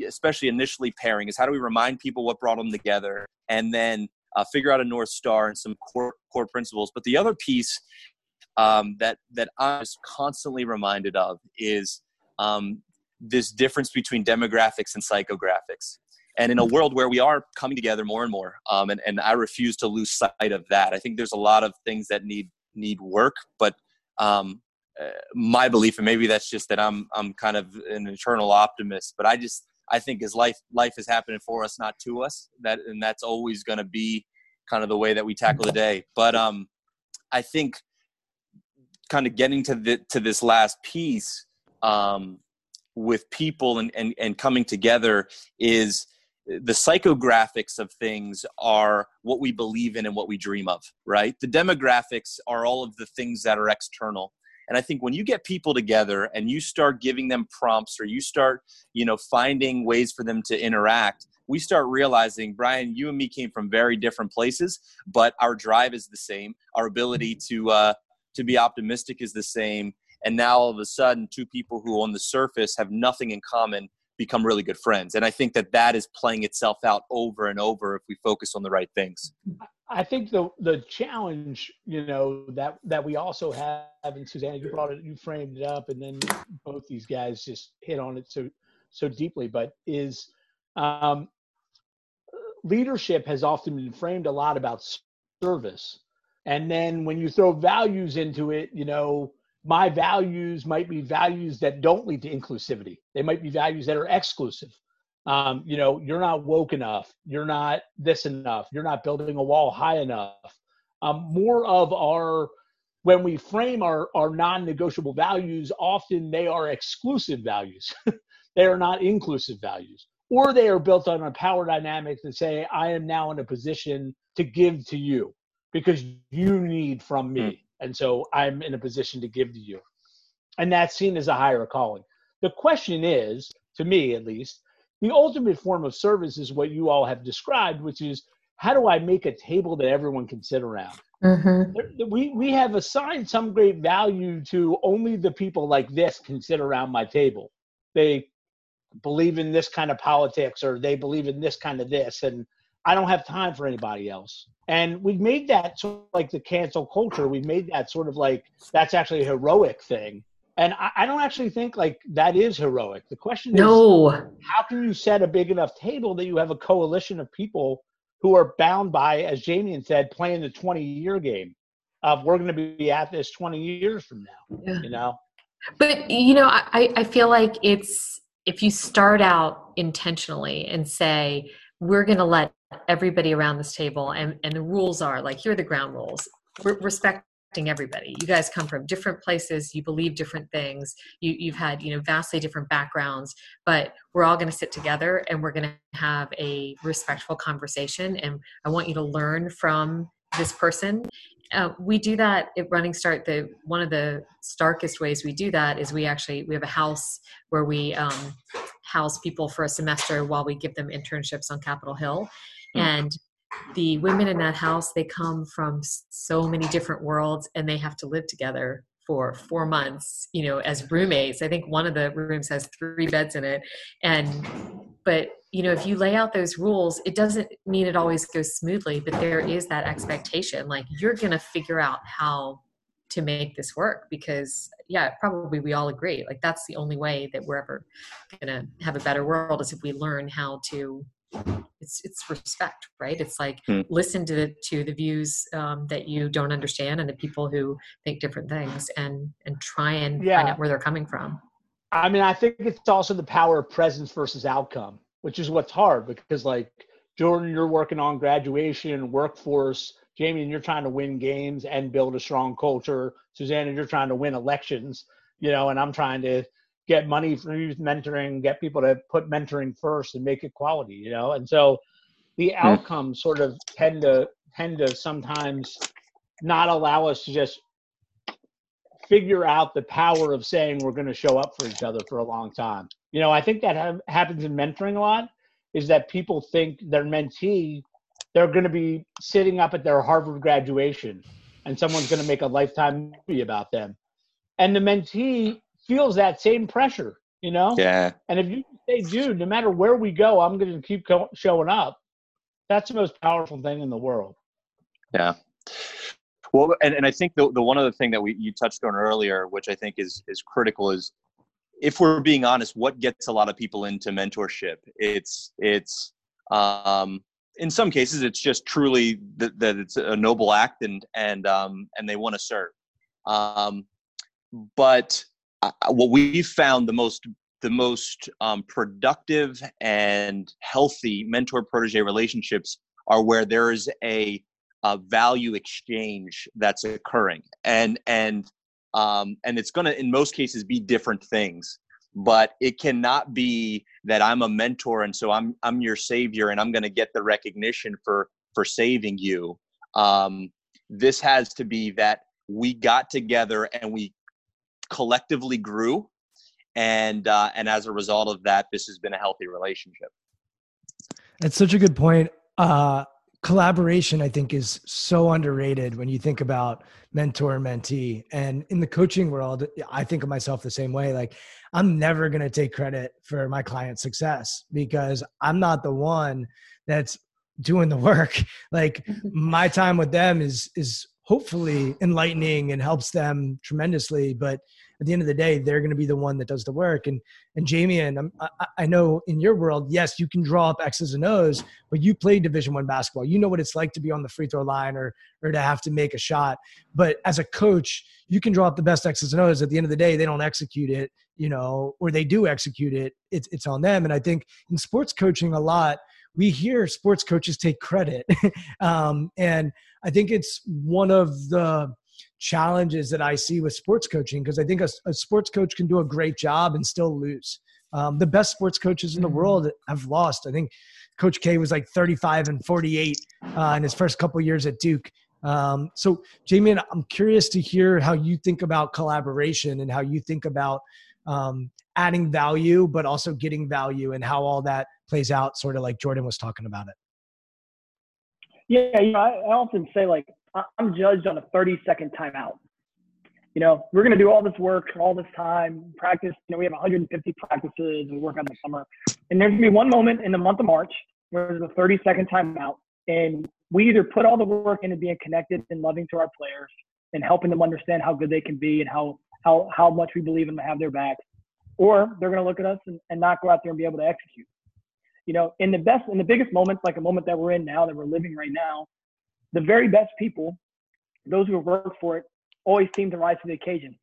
especially initially pairing, is how do we remind people what brought them together, and then uh, figure out a north star and some core core principles. But the other piece um, that that I'm constantly reminded of is um, this difference between demographics and psychographics. And in a world where we are coming together more and more, um, and, and I refuse to lose sight of that. I think there's a lot of things that need need work, but um, uh, my belief, and maybe that's just that I'm I'm kind of an eternal optimist, but I just I think as life life is happening for us, not to us. That and that's always going to be kind of the way that we tackle the day. But um, I think kind of getting to the to this last piece, um, with people and, and, and coming together is the psychographics of things are what we believe in and what we dream of, right? The demographics are all of the things that are external. And I think when you get people together and you start giving them prompts or you start, you know, finding ways for them to interact, we start realizing, Brian, you and me came from very different places, but our drive is the same. Our ability to uh, to be optimistic is the same. And now all of a sudden, two people who on the surface have nothing in common become really good friends. And I think that that is playing itself out over and over if we focus on the right things. I think the the challenge, you know, that that we also have, and Susanna, you brought it, you framed it up, and then both these guys just hit on it so so deeply. But is um, leadership has often been framed a lot about service, and then when you throw values into it, you know, my values might be values that don't lead to inclusivity. They might be values that are exclusive. Um, you know, you're not woke enough. You're not this enough. You're not building a wall high enough. Um, more of our, when we frame our, our non negotiable values, often they are exclusive values. they are not inclusive values. Or they are built on a power dynamic to say, I am now in a position to give to you because you need from me. And so I'm in a position to give to you. And that's seen as a higher calling. The question is, to me at least, the ultimate form of service is what you all have described, which is how do I make a table that everyone can sit around? Mm-hmm. We, we have assigned some great value to only the people like this can sit around my table. They believe in this kind of politics or they believe in this kind of this. And I don't have time for anybody else. And we've made that sort of like the cancel culture. We've made that sort of like that's actually a heroic thing. And I, I don't actually think like that is heroic. The question no. is how can you set a big enough table that you have a coalition of people who are bound by, as Jamie said, playing the 20 year game of we're going to be at this 20 years from now, yeah. you know? But, you know, I, I feel like it's, if you start out intentionally and say, we're going to let everybody around this table and and the rules are like here are the ground rules. We're respecting everybody. You guys come from different places. You believe different things. You, you've had you know vastly different backgrounds but we're all going to sit together and we're going to have a respectful conversation and i want you to learn from this person. Uh, we do that at running start. The one of the starkest ways we do that is we actually we have a house where we um, house people for a semester while we give them internships on capitol hill. Mm. and the women in that house they come from so many different worlds and they have to live together for four months you know as roommates. I think one of the rooms has three beds in it. And but you know if you lay out those rules it doesn't mean it always goes smoothly but there is that expectation. Like you're to figure out how to make this work because yeah probably we all agree like that's the only way that we're ever to have a better world is if we learn how to it's it's respect right it's like hmm. listen to the to the views um, that you don't understand and the people who think different things and and try and yeah. find out where they're coming from i mean i think it's also the power of presence versus outcome which is what's hard because like jordan you're working on graduation workforce jamie and you're trying to win games and build a strong culture susanna you're trying to win elections you know and i'm trying to get money for youth mentoring, get people to put mentoring first and make it quality, you know? And so the hmm. outcomes sort of tend to tend to sometimes not allow us to just figure out the power of saying we're going to show up for each other for a long time. You know, I think that ha- happens in mentoring a lot is that people think their mentee they're going to be sitting up at their Harvard graduation and someone's going to make a lifetime movie about them. And the mentee feels that same pressure, you know? Yeah. And if you say, dude, no matter where we go, I'm going to keep co- showing up, that's the most powerful thing in the world. Yeah. Well, and, and I think the, the one other thing that we you touched on earlier, which I think is is critical, is if we're being honest, what gets a lot of people into mentorship? It's it's um, in some cases it's just truly that, that it's a noble act and and um, and they want to serve. Um, but what we've found the most the most um, productive and healthy mentor protege relationships are where there is a, a value exchange that's occurring and and um, and it's going to in most cases be different things but it cannot be that I'm a mentor and so I'm I'm your savior and I'm going to get the recognition for for saving you. Um, this has to be that we got together and we collectively grew, and uh, and as a result of that, this has been a healthy relationship. That's such a good point. Uh, collaboration, I think, is so underrated when you think about mentor mentee. And in the coaching world, I think of myself the same way. Like, I'm never going to take credit for my client's success because I'm not the one that's doing the work. Like, my time with them is is hopefully enlightening and helps them tremendously. But at the end of the day, they're going to be the one that does the work. And and Jamion, I, I know in your world, yes, you can draw up X's and O's, but you played Division One basketball. You know what it's like to be on the free throw line or or to have to make a shot. But as a coach, you can draw up the best X's and O's. At the end of the day, they don't execute it, you know, or they do execute it. It's it's on them. And I think in sports coaching a lot, we hear sports coaches take credit, um, and I think it's one of the challenges that I see with sports coaching because I think a, a, sports coach can do a great job and still lose. Um, the best sports coaches in the mm-hmm. world have lost. I think Coach K was like 35 and 48 uh, in his first couple years at Duke. Um, so, Jamie, I'm curious to hear how you think about collaboration and how you think about um, adding value, but also getting value, and how all that plays out, sort of like Jordan was talking about it. Yeah, you know, I, I often say like I'm judged on a 30 second timeout. You know, we're going to do all this work, all this time, practice. You know, we have 150 practices. We work on the summer. And there's going to be one moment in the month of March where there's a 30 second timeout. And we either put all the work into being connected and loving to our players and helping them understand how good they can be and how, how, how much we believe in them to have their back, or they're going to look at us and, and not go out there and be able to execute. You know, in the best, in the biggest moments, like a moment that we're in now, that we're living right now, the very best people, those who have worked for it, always seem to rise to the occasion.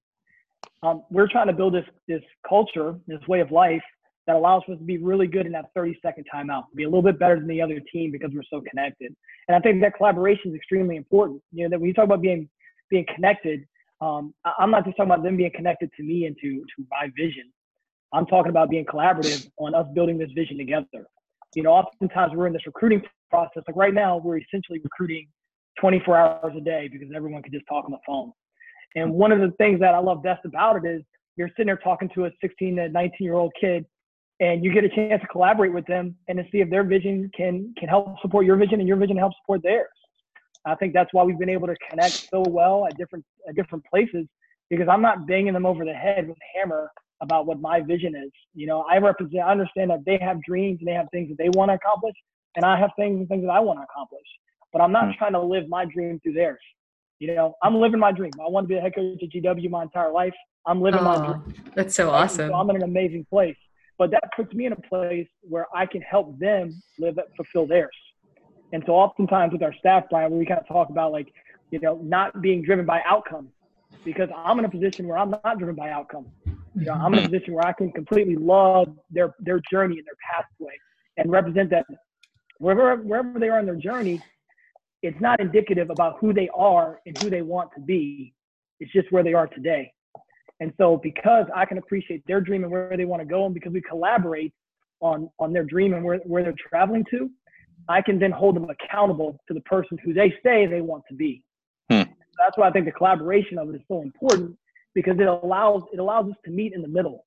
Um, we're trying to build this this culture, this way of life that allows us to be really good in that 30 second timeout, be a little bit better than the other team because we're so connected. And I think that collaboration is extremely important. You know, that when you talk about being being connected, um, I'm not just talking about them being connected to me and to to my vision. I'm talking about being collaborative on us building this vision together. You know, oftentimes we're in this recruiting process. Like right now, we're essentially recruiting 24 hours a day because everyone can just talk on the phone. And one of the things that I love best about it is you're sitting there talking to a 16 to 19 year old kid and you get a chance to collaborate with them and to see if their vision can can help support your vision and your vision help support theirs. I think that's why we've been able to connect so well at different at different places because I'm not banging them over the head with a hammer about what my vision is. You know, I represent I understand that they have dreams and they have things that they want to accomplish and I have things and things that I want to accomplish but I'm not mm-hmm. trying to live my dream through theirs. You know, I'm living my dream. I want to be a head coach at GW my entire life. I'm living my dream. That's so awesome. So I'm in an amazing place. But that puts me in a place where I can help them live and fulfill theirs. And so oftentimes with our staff, Brian, we kind of talk about like, you know, not being driven by outcomes because I'm in a position where I'm not driven by outcomes. You know, I'm in a mm-hmm. position where I can completely love their their journey and their pathway and represent that wherever wherever they are in their journey, it's not indicative about who they are and who they want to be. It's just where they are today. And so because I can appreciate their dream and where they want to go, and because we collaborate on on their dream and where, where they're traveling to, I can then hold them accountable to the person who they say they want to be. Hmm. That's why I think the collaboration of it is so important because it allows it allows us to meet in the middle.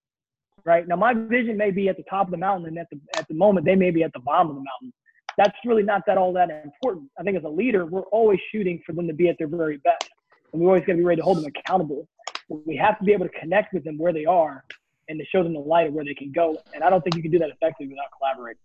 Right now, my vision may be at the top of the mountain, and at the at the moment they may be at the bottom of the mountain that's really not that all that important. I think as a leader, we're always shooting for them to be at their very best. And we always got to be ready to hold them accountable. We have to be able to connect with them where they are and to show them the light of where they can go. And I don't think you can do that effectively without collaborating.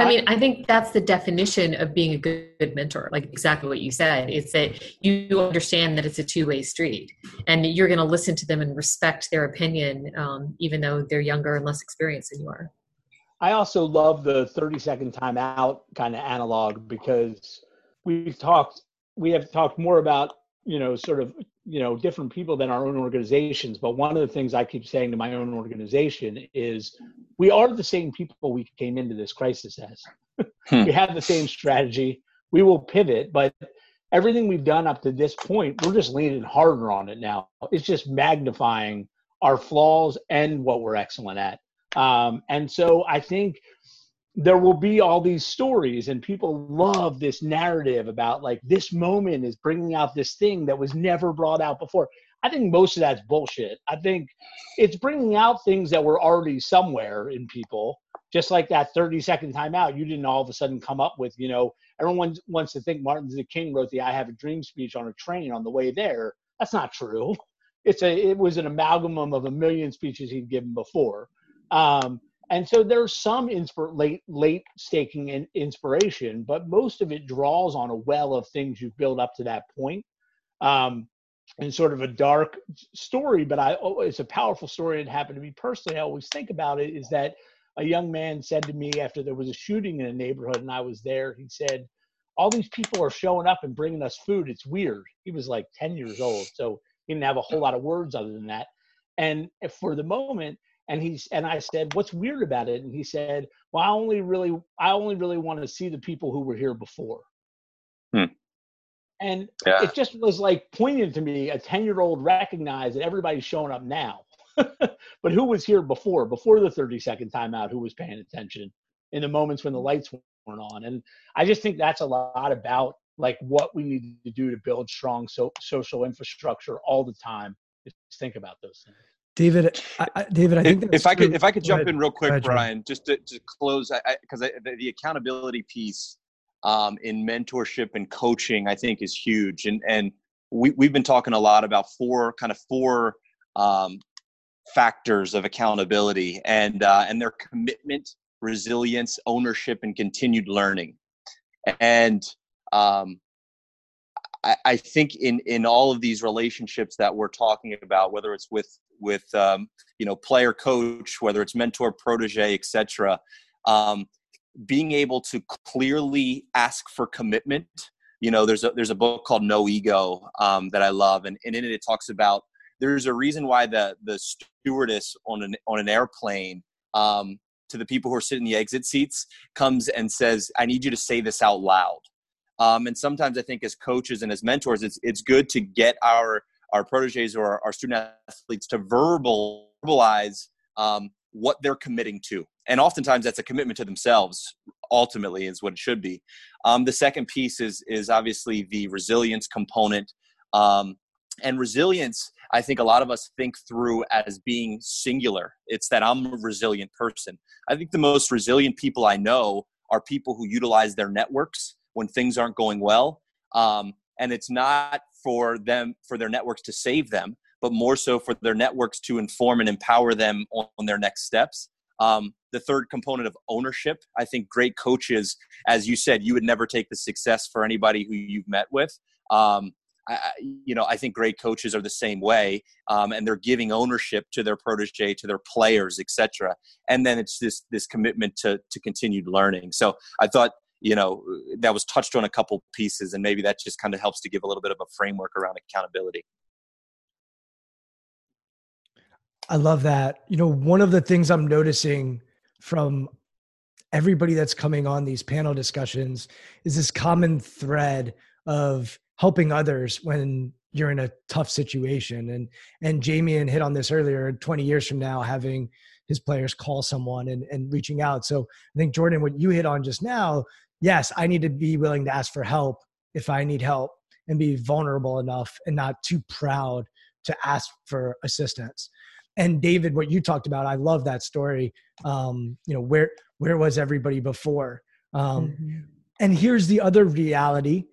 I mean, I think that's the definition of being a good mentor, like exactly what you said. It's that you understand that it's a two way street and you're going to listen to them and respect their opinion, um, even though they're younger and less experienced than you are. I also love the 30 second timeout kind of analog because we've talked, we have talked more about, you know, sort of, you know, different people than our own organizations. But one of the things I keep saying to my own organization is we are the same people we came into this crisis as. hmm. We have the same strategy. We will pivot, but everything we've done up to this point, we're just leaning harder on it now. It's just magnifying our flaws and what we're excellent at. Um, and so I think there will be all these stories and people love this narrative about like this moment is bringing out this thing that was never brought out before. I think most of that's bullshit. I think it's bringing out things that were already somewhere in people. Just like that 30 second timeout you didn't all of a sudden come up with you know everyone wants to think martin luther king wrote the i have a dream speech on a train on the way there. That's not true. It's a it was an amalgam of a million speeches he'd given before um, and so there's some inspir- late late staking in inspiration, but most of it draws on a well of things you've built up to that point. Um, and sort of a dark story, but I oh, it's a powerful story. It happened to me personally. I always think about it is that a young man said to me after there was a shooting in a neighborhood and I was there, he said, All these people are showing up and bringing us food. It's weird. He was like 10 years old, so he didn't have a whole lot of words other than that. And for the moment, and he's and I said, "What's weird about it?" And he said, "Well, I only really I only really want to see the people who were here before." Hmm. And yeah. it just was like poignant to me. A ten year old recognized that everybody's showing up now, but who was here before? Before the thirty second timeout, who was paying attention in the moments when the lights weren't on? And I just think that's a lot about like what we need to do to build strong so, social infrastructure all the time. Just think about those things. David, I, David, I think if, if I could if I could jump in real quick, ahead, Brian, just to, to close, because the, the, accountability piece um, in mentorship and coaching, I think, is huge, and and we we've been talking a lot about four kind of four um, factors of accountability, and uh, and their commitment, resilience, ownership, and continued learning, and um, I, I think in in all of these relationships that we're talking about, whether it's with with um, you know player coach, whether it's mentor protege, etc. Um, being able to clearly ask for commitment. You know, there's a there's a book called No Ego um, that I love, and, and in it it talks about there's a reason why the the stewardess on an on an airplane um, to the people who are sitting in the exit seats comes and says, "I need you to say this out loud." Um, and sometimes I think as coaches and as mentors, it's it's good to get our our proteges or our, our student athletes to verbal verbalize um, what they're committing to, and oftentimes that's a commitment to themselves. Ultimately, is what it should be. Um, the second piece is is obviously the resilience component, um, and resilience. I think a lot of us think through as being singular. It's that I'm a resilient person. I think the most resilient people I know are people who utilize their networks when things aren't going well. Um, and it's not for them for their networks to save them, but more so for their networks to inform and empower them on, on their next steps. Um, the third component of ownership, I think great coaches, as you said, you would never take the success for anybody who you've met with. Um, I, you know, I think great coaches are the same way, um, and they're giving ownership to their protege, to their players, etc. And then it's this this commitment to to continued learning. So I thought you know that was touched on a couple pieces and maybe that just kind of helps to give a little bit of a framework around accountability. I love that. You know one of the things i'm noticing from everybody that's coming on these panel discussions is this common thread of helping others when you're in a tough situation. And and Jamie and hit on this earlier 20 years from now having his players call someone and, and reaching out. So i think jordan what you hit on just now yes, I need to be willing to ask for help if I need help and be vulnerable enough and not too proud to ask for assistance. And David, what you talked about, I love that story. Um, you know, where where was everybody before? Um, mm-hmm. And here's the other reality.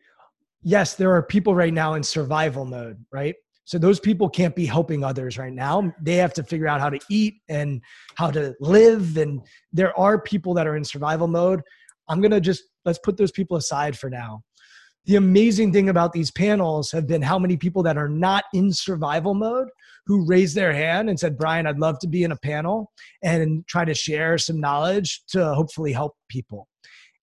Yes, there are people right now in survival mode, right? So those people can't be helping others right now. They have to figure out how to eat and how to live. And there are people that are in survival mode. I'm going to just let's put those people aside for now. The amazing thing about these panels have been how many people that are not in survival mode who raised their hand and said, Brian, I'd love to be in a panel and try to share some knowledge to hopefully help people.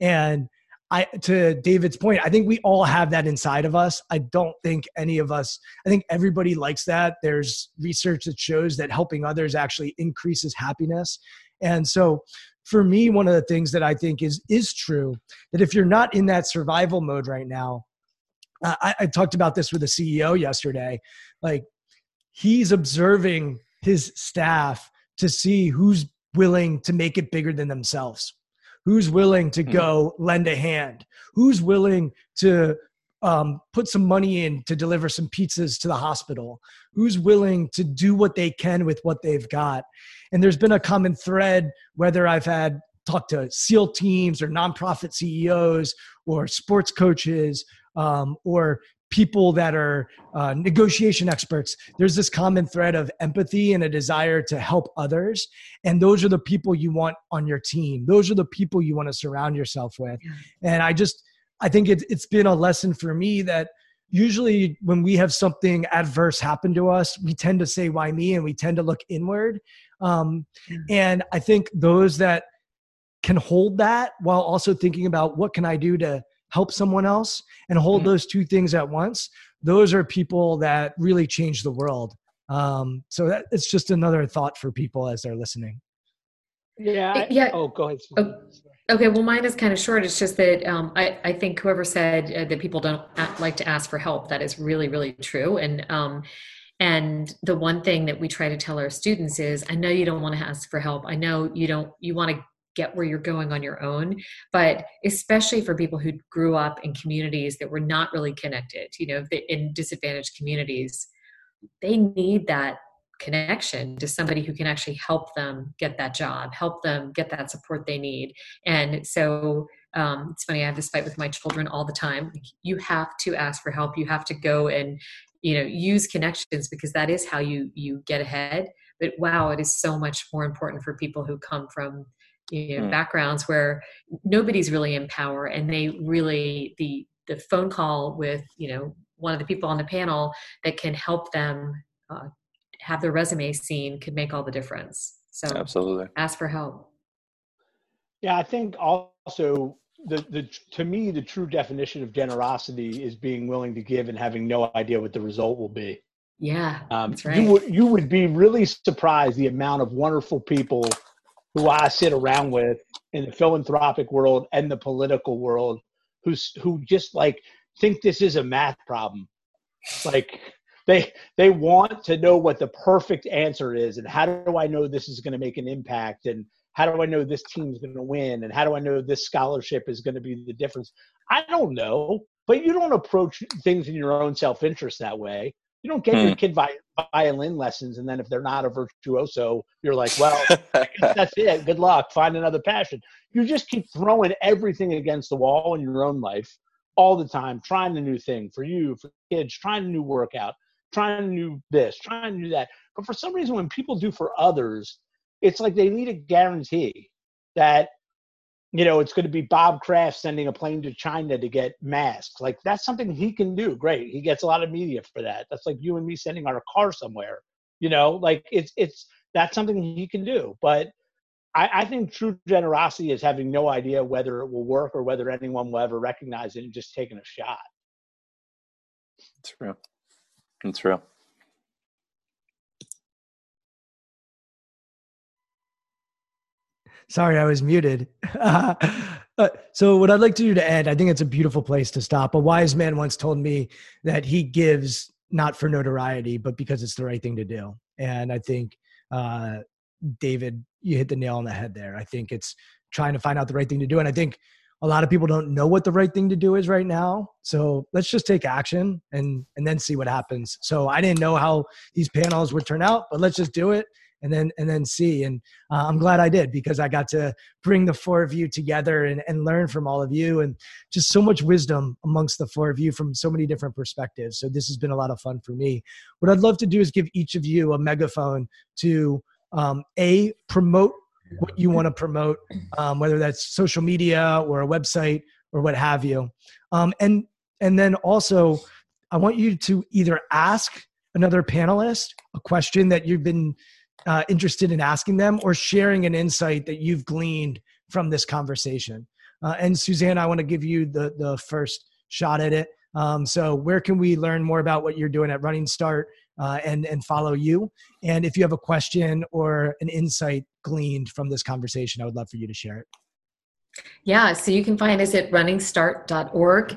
And I, to David's point, I think we all have that inside of us. I don't think any of us, I think everybody likes that. There's research that shows that helping others actually increases happiness. And so for me, one of the things that I think is is true that if you're not in that survival mode right now, uh, I, I talked about this with a CEO yesterday. Like he's observing his staff to see who's willing to make it bigger than themselves who's willing to hmm. go lend a hand who's willing to um, put some money in to deliver some pizzas to the hospital. Who's willing to do what they can with what they've got? And there's been a common thread whether i've had talked to seal teams or nonprofit ceos or sports coaches um, or people that are uh, negotiation experts there's this common thread of empathy and a desire to help others. And those are the people you want on your team. Those are the people you want to surround yourself with. And i just i think it, it's been a lesson for me that usually when we have something adverse happen to us we tend to say why me? and we tend to look inward. Um, and i think those that can hold that while also thinking about what can i do to help someone else and hold mm-hmm. those two things at once those are people that really change the world. Um, so that it's just another thought for people as they're listening. Yeah I, yeah. Oh go ahead oh, okay well mine is kind of short. It's just that um, I, I think whoever said uh, that people don't like to ask for help that is really really true. And um, and the one thing that we try to tell our students is i know you don't want to ask for help. I know you don't you want to get where you're going on your own. But especially for people who grew up in communities that were not really connected you know in disadvantaged communities they need that connection to somebody who can actually help them get that job help them get that support they need. And so um, it's funny i have this fight with my children all the time. You have to ask for help. You have to go and you know use connections because that is how you you get ahead. But wow it is so much more important for people who come from you know, mm. backgrounds where nobody's really in power and they really the the phone call with you know one of the people on the panel that can help them uh, have their resume seen could make all the difference so absolutely ask for help yeah i think also the, the to me the true definition of generosity is being willing to give and having no idea what the result will be yeah um, that's right. you would you would be really surprised the amount of wonderful people who I sit around with in the philanthropic world and the political world who's who just like think this is a math problem. Like they they want to know what the perfect answer is and how do I know this is going to make an impact and how do I know this team's going to win and how do I know this scholarship is going to be the difference? I don't know, but you don't approach things in your own self-interest that way. You don't get hmm. your kid violin lessons, and then if they're not a virtuoso, you're like, well, that's it. Good luck. Find another passion. You just keep throwing everything against the wall in your own life all the time, trying a new thing for you, for kids, trying a new workout, trying to do this, trying to do that. But for some reason, when people do for others, it's like they need a guarantee that you know, it's going to be Bob Kraft sending a plane to China to get masks. Like that's something he can do. Great. He gets a lot of media for that. That's like you and me sending our car somewhere. You know, like it's it's that's something he can do. But I, I think true generosity is having no idea whether it will work or whether anyone will ever recognize it and just taking a shot. It's real. It's real. Sorry, I was muted. uh, so, what I'd like to do to end, I think it's a beautiful place to stop. A wise man once told me that he gives not for notoriety, but because it's the right thing to do. And I think, uh, David, you hit the nail on the head there. I think it's trying to find out the right thing to do. And I think a lot of people don't know what the right thing to do is right now. So let's just take action and and then see what happens. So I didn't know how these panels would turn out, but let's just do it and then and then see and uh, i'm glad i did because i got to bring the four of you together and, and learn from all of you and just so much wisdom amongst the four of you from so many different perspectives so this has been a lot of fun for me what i'd love to do is give each of you a megaphone to um, a promote what you want to promote um, whether that's social media or a website or what have you um, and and then also i want you to either ask another panelist a question that you've been uh, interested in asking them or sharing an insight that you've gleaned from this conversation. Uh, and Suzanne, I want to give you the the first shot at it. Um, so, where can we learn more about what you're doing at Running Start uh, and and follow you? And if you have a question or an insight gleaned from this conversation, I would love for you to share it. Yeah, so you can find us at runningstart.org,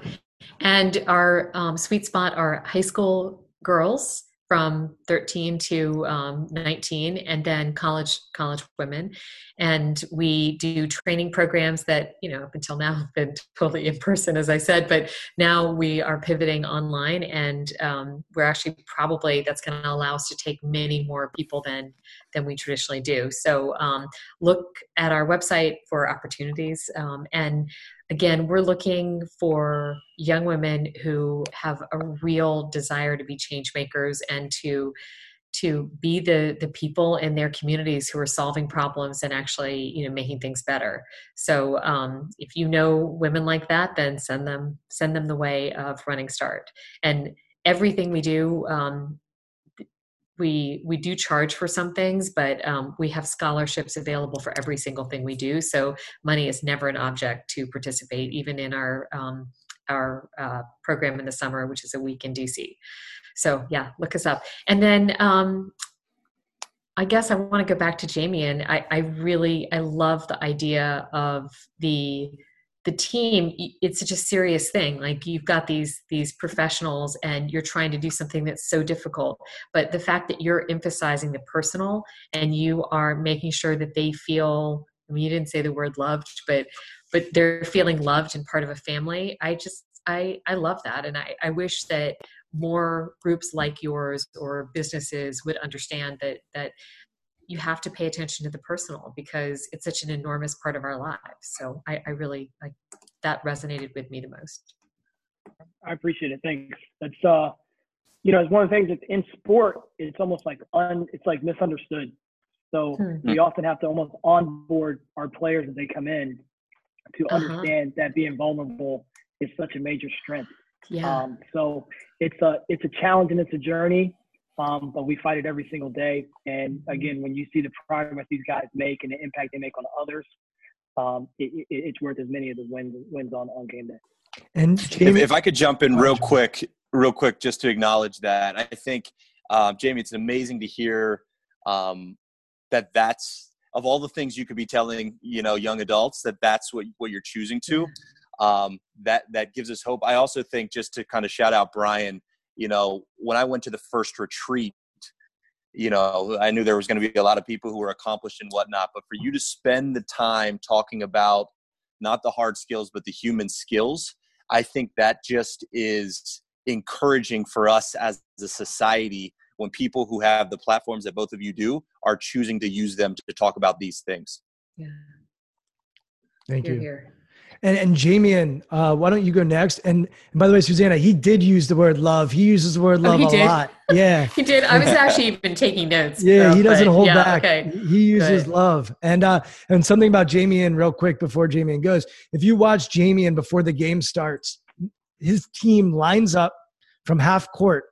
and our um, sweet spot are high school girls from 13 to um, 19 and then college college women. And we do training programs that you know up until now have been totally in person as i said but now we are pivoting online and um, we're actually probably that's going to allow us to take many more people than than we traditionally do. So um, look at our website for opportunities um, and again, we're looking for young women who have a real desire to be change makers and to to be the the people in their communities who are solving problems and actually you know making things better. So um, if you know women like that then send them send them the way of running start. And everything we do um, we we do charge for some things but um, we have scholarships available for every single thing we do. So money is never an object to participate even in our um, our uh, program in the summer which is a week in dc so yeah look us up. And then um, i guess i want to go back to jamie and I, I really i love the idea of the the team it's such a serious thing like you've got these these professionals and you're trying to do something that's so difficult but the fact that you're emphasizing the personal and you are making sure that they feel I mean, you didn't say the word loved but but they're feeling loved and part of a family i just i i love that and i i wish that more groups like yours or businesses would understand that that you have to pay attention to the personal because it's such an enormous part of our lives. So I, I really like that resonated with me the most. I appreciate it. Thanks. That's uh, you know, it's one of the things that's in sport. It's almost like un, it's like misunderstood. So hmm. we often have to almost onboard our players as they come in to uh-huh. understand that being vulnerable is such a major strength. Yeah. Um, so it's a it's a challenge and it's a journey. Um, but we fight it every single day. And again, when you see the progress these guys make and the impact they make on others, um, it, it, it's worth as many of the wins wins on, on game day. And Jamie, if, if, I could jump in real quick, real quick, just to acknowledge that, I think um, Jamie, it's amazing to hear um, that that's of all the things you could be telling you know young adults that that's what what you're choosing to. Um, that that gives us hope. I also think just to kind of shout out Brian you know, when I went to the first retreat, you know, I knew there was going to be a lot of people who were accomplished and whatnot, but for you to spend the time talking about not the hard skills, but the human skills, I think that just is encouraging for us as a society when people who have the platforms that both of you do are choosing to use them to talk about these things. Yeah. Thank you. Here. And, and Jamion, uh, why don't you go next? And, and, by the way, Susannah, he did use the word love. He uses the word oh, love oh, a did? lot. Yeah, he did. I was actually even taking notes. Yeah, he doesn't hold yeah, back. Okay. He uses Good. love. And uh, and something about Jamion, real quick, before Jamion goes. If you watch Jamion before the game starts, his team lines up from half court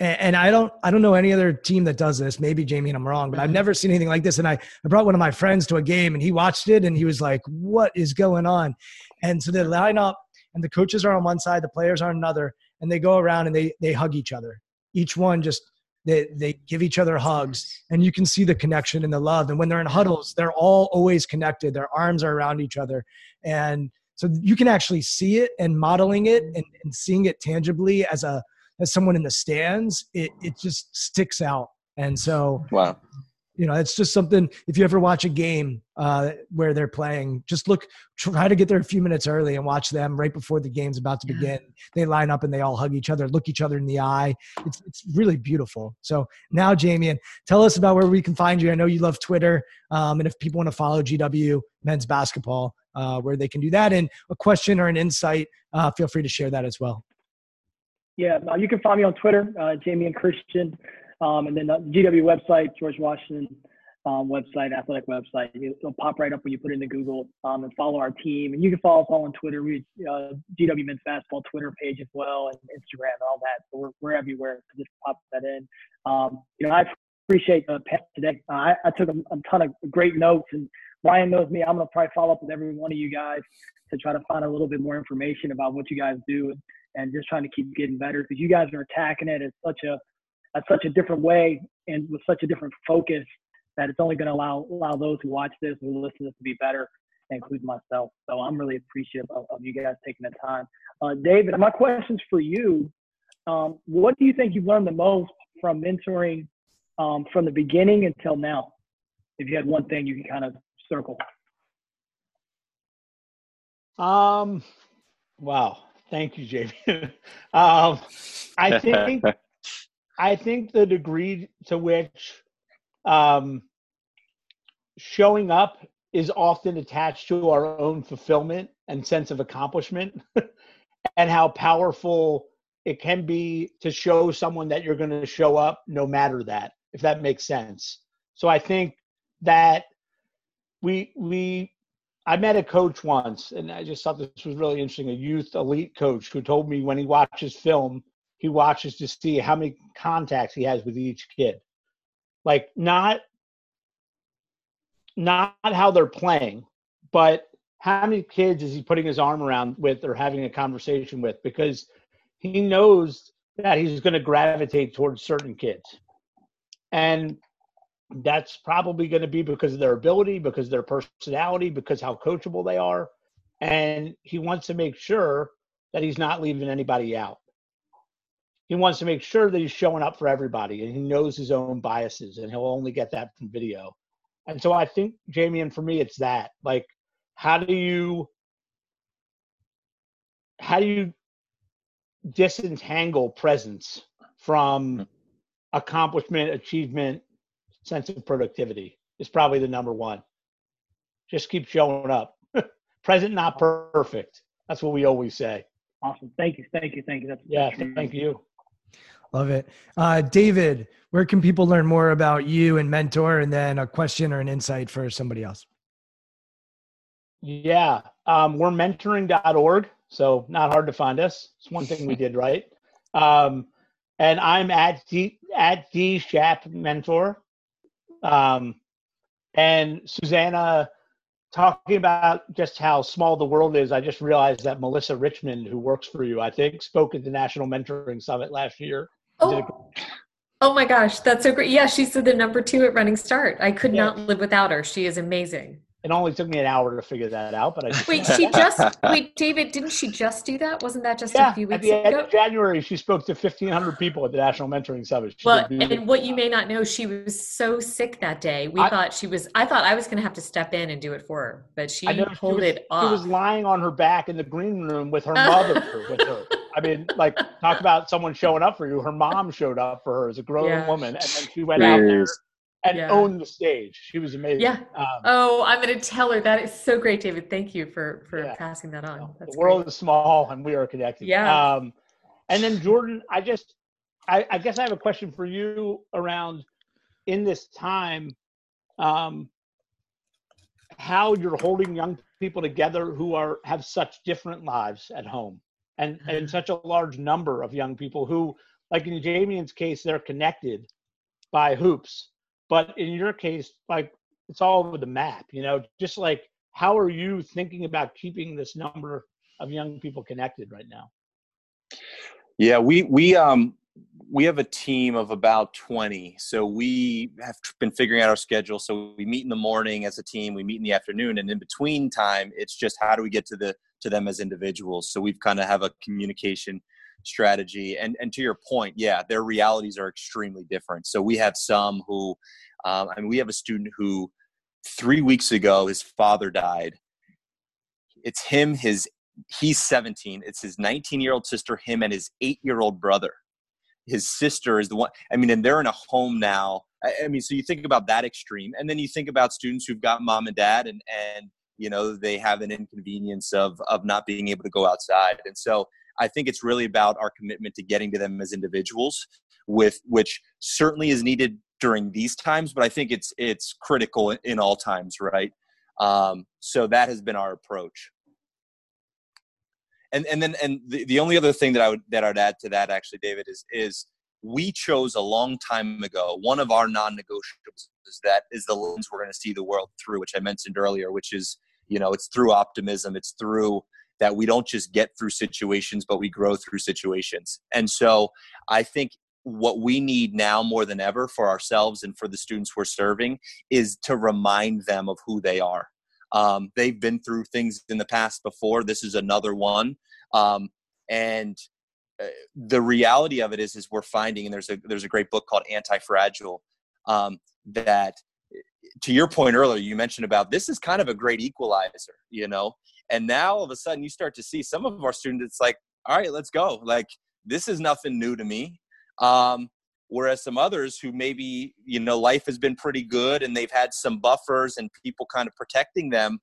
and I don't I don't know any other team that does this. Maybe Jamie and I'm wrong, but I've never seen anything like this. And I, I brought one of my friends to a game and he watched it and he was like, What is going on? And so they line up and the coaches are on one side, the players are on another, and they go around and they they hug each other. Each one just they they give each other hugs and you can see the connection and the love. And when they're in huddles, they're all always connected. Their arms are around each other. And so you can actually see it and modeling it and, and seeing it tangibly as a as someone in the stands, it it just sticks out. And so, wow, you know, it's just something. If you ever watch a game uh, where they're playing, just look, try to get there a few minutes early and watch them right before the game's about to begin. They line up and they all hug each other, look each other in the eye. It's it's really beautiful. So now, Jamie, and tell us about where we can find you. I know you love Twitter, um, and if people want to follow GW men's basketball, uh, where they can do that, and a question or an insight, uh, feel free to share that as well. Yeah, uh, you can find me on Twitter, uh, and Christian, um, and then the GW website, George Washington um, website, athletic website. It'll pop right up when you put it into Google um, and follow our team. And you can follow us all on Twitter. We uh, GW Men's Basketball Twitter page as well, and Instagram and all that. So we're, we're everywhere. So just pop that in. Um, you know, I appreciate the uh, today. Uh, I, I, took a, a, ton of great notes, and Ryan knows me. I'm gonna probably follow up with every one of you guys to try to find a little bit more information about what you guys do just trying to keep getting better because you guys are attacking it at such a at such a different way and with such a different focus that it's only going to allow allow those who watch this who listen to this to be better, including myself. So I'm really appreciative of, of you guys taking the time. Uh, David, my question's for you. Um, what do you think you've learned the most from mentoring um, from the beginning until now? If you had one thing you can kind of circle. Um, wow. Thank you, Jamie. um, I think I think the degree to which um, showing up is often attached to our own fulfillment and sense of accomplishment, and how powerful it can be to show someone that you're going to show up no matter that, if that makes sense. So I think that we we I met a coach once, and I just thought this was really interesting. A youth elite coach who told me when he watches film, he watches to see how many contacts he has with each kid. Like not not how they're playing, but how many kids is he putting his arm around with or having a conversation with? Because he knows that he's going to gravitate towards certain kids. And that's probably going to be because of their ability, because of their personality, because how coachable they are. And he wants to make sure that he's not leaving anybody out. He wants to make sure that he's showing up for everybody and he knows his own biases and he'll only get that from video. And so I think, Jamie, and for me, it's that. Like, how do you how do you disentangle presence from accomplishment, achievement, sense of productivity is probably the number one. Just keep showing up. Present, not perfect. That's what we always say. Awesome. Thank you. Thank you. Thank you. That's, yeah. Thank you. Love it. Uh, David, where can people learn more about you and mentor and then a question or an insight for somebody else? Yeah. Um, we're mentoring.org. So not hard to find us. It's one thing we did right. Um, and I'm at D, at D Shap Mentor. Um, and Susannah, talking about just how small the world is, I just realized that Melissa Richmond, who works for you, I think, spoke at the National Mentoring Summit last year. Oh. oh my gosh, that's so great. Yeah, she's the number two at Running Start. I could not live without her. She is amazing. It only took me an hour to figure that out, but I just wait. She just wait, David. Didn't she just do that? Wasn't that just yeah, a few weeks at the ago? End of January, she spoke to fifteen hundred people at the National Mentoring Summit. She well, and what you may not know, she was so sick that day. We I, thought she was. I thought I was going to have to step in and do it for her, but she pulled she was, it off. She was lying on her back in the green room with her mother with her. I mean, like talk about someone showing up for you. Her mom showed up for her as a grown yeah. woman, and then she went out there and yeah. owned the stage. She was amazing. Yeah. Um, oh, I'm going to tell her that is so great, David. Thank you for for yeah. passing that on. That's the world great. is small, and we are connected. Yeah. Um, and then Jordan, I just, I, I, guess I have a question for you around in this time, um, how you're holding young people together who are have such different lives at home, and and mm-hmm. such a large number of young people who, like in Jamie's case, they're connected by hoops but in your case, like it's all over the map, you know, just like how are you thinking about keeping this number of young people connected right now? Yeah, we we um we have a team of about 20 so we have been figuring out our schedule so we meet in the morning as a team we meet in the afternoon and in between time it's just how do we get to the to them as individuals so we've kind of have a communication strategy. And and to your point, yeah, their realities are extremely different. So we have some who, um, I mean, we have a student who three weeks ago his father died. It's him, his he's 17. It's his 19 year old sister, him, and his eight year old brother. His sister is the one. I mean, and they're in a home now. I mean, so you think about that extreme, and then you think about students who've got mom and dad, and and you know they have an inconvenience of of not being able to go outside, and so I think it's really about our commitment to getting to them as individuals, with which certainly is needed during these times, but I think it's it's critical in all times, right? Um, so that has been our approach. And and then and the, the only other thing that I would that I'd add to that actually, David, is is we chose a long time ago one of our non-negotiables is that is the lens we're going to see the world through, which I mentioned earlier, which is you know it's through optimism, it's through that we don't just get through situations, but we grow through situations. And so I think what we need now more than ever for ourselves and for the students we're serving is to remind them of who they are. Um, they've been through things in the past before. This is another one. Um, and uh, the reality of it is is we're finding and there's a there's a great book called anti-fragile um, that to your point earlier you mentioned about this is kind of a great equalizer you know and now all of a sudden you start to see some of our students it's like all right let's go. Like this is nothing new to me. Um, whereas some others who maybe you know life has been pretty good and they've had some buffers and people kind of protecting them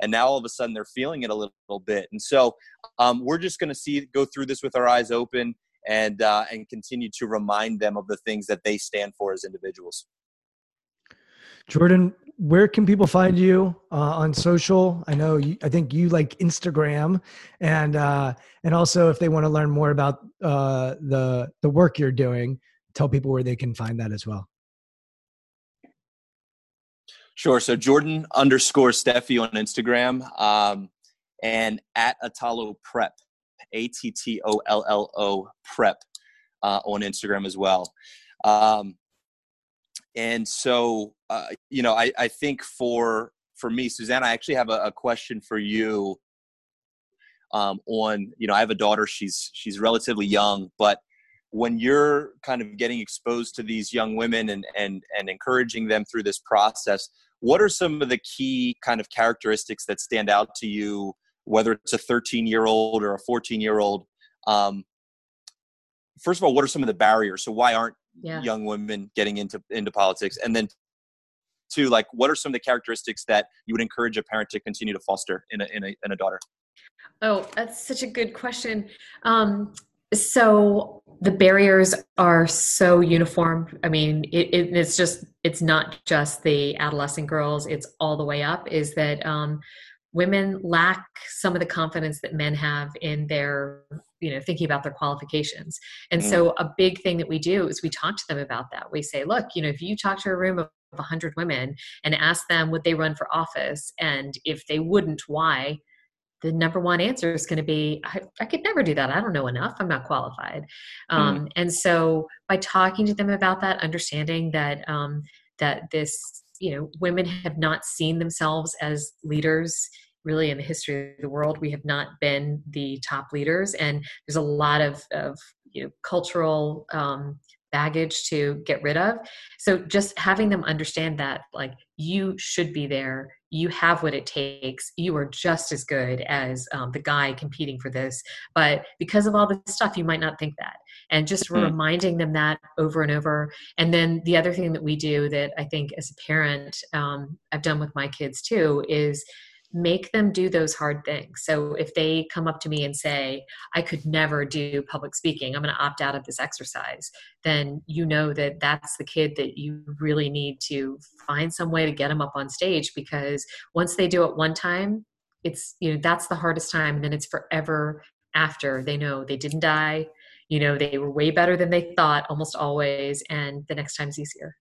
and now all of a sudden they're feeling it a little, little bit. And so um, we're just going to see go through this with our eyes open and uh, and continue to remind them of the things that they stand for as individuals. Jordan where can people find you uh, on social i know you, i think you like instagram and uh, and also if they want to learn more about uh, the the work you're doing tell people where they can find that as well Sure. So Jordan underscore Steffy on Instagram um, and at Attollo Prep, A T T O L L O Prep uh, on Instagram as well. Um, and so, uh, you know, I, I think for for me, Suzanne, I actually have a, a question for you. Um, on, you know, I have a daughter. She's she's relatively young, but when you're kind of getting exposed to these young women and and and encouraging them through this process, what are some of the key kind of characteristics that stand out to you, whether it's a 13 year old or a 14 year old? Um, first of all, what are some of the barriers? So why aren't yeah. young women getting into into politics? And then two, like what are some of the characteristics that you would encourage a parent to continue to foster in a in a, in a daughter? Oh, that's such a good question. Um, so the barriers are so uniform. I mean, it, it, it's just it's not just the adolescent girls; it's all the way up. Is that um, women lack some of the confidence that men have in their you know thinking about their qualifications. And mm. so a big thing that we do is we talk to them about that. We say look you know if you talk to a room of 100 women and ask them would they run for office and if they wouldn't why? The number one answer is going to be I, I, could never do that. I don't know enough. I'm not qualified. Mm. um, and so by talking to them about that understanding that um, that this you know women have not seen themselves as leaders really in the history of the world we have not been the top leaders. And there's a lot of, of you know, cultural um, baggage to get rid of. So just having them understand that like you should be there you have what it takes you are just as good as um, the guy competing for this. But because of all this stuff you might not think that. And just mm-hmm. reminding them that over and over. And then the other thing that we do that i think as a parent um, i've done with my kids too is make them do those hard things. So if they come up to me and say, I could never do public speaking, I'm going to opt out of this exercise, then you know that that's the kid that you really need to find some way to get them up on stage because once they do it one time, it's, you know, that's the hardest time. And then it's forever after they know they didn't die. You know, they were way better than they thought almost always. And the next time's easier.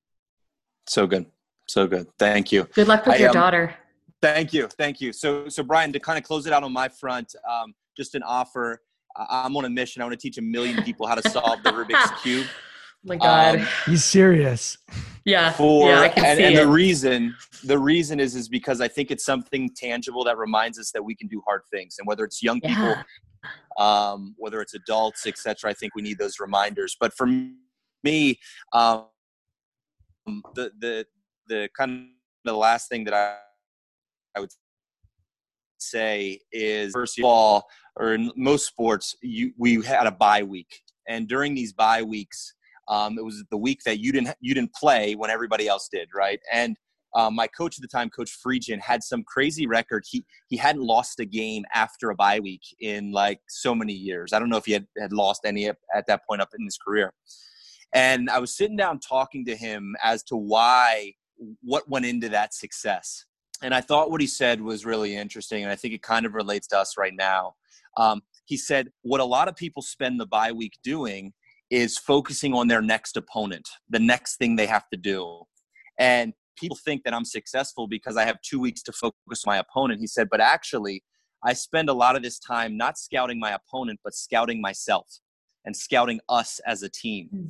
So good. So good. Thank you. Good luck with I, your um, daughter. Thank you, thank you. So, so Brian, to kind of close it out on my front, um, just an offer. I'm on a mission. I want to teach a million people how to solve the Rubik's cube. Oh my God, um, he's serious. Yeah, for yeah, and, and the reason the reason is is because I think it's something tangible that reminds us that we can do hard things, and whether it's young people, yeah. um, whether it's adults, etc. I think we need those reminders. But for me, um, the the the kind of the last thing that I I would say is first of all, or in most sports, you we had a bye week, and during these bye weeks, um, it was the week that you didn't you didn't play when everybody else did, right? And um, my coach at the time, Coach Friedgen, had some crazy record. He he hadn't lost a game after a bye week in like so many years. I don't know if he had, had lost any at that point up in his career. And I was sitting down talking to him as to why what went into that success and I thought what he said was really interesting, and I think it kind of relates to us right now. Um, he said, What a lot of people spend the bye week doing is focusing on their next opponent, the next thing they have to do. And people think that I'm successful because I have two weeks to focus on my opponent. He said, But actually, I spend a lot of this time not scouting my opponent, but scouting myself and scouting us as a team. Mm.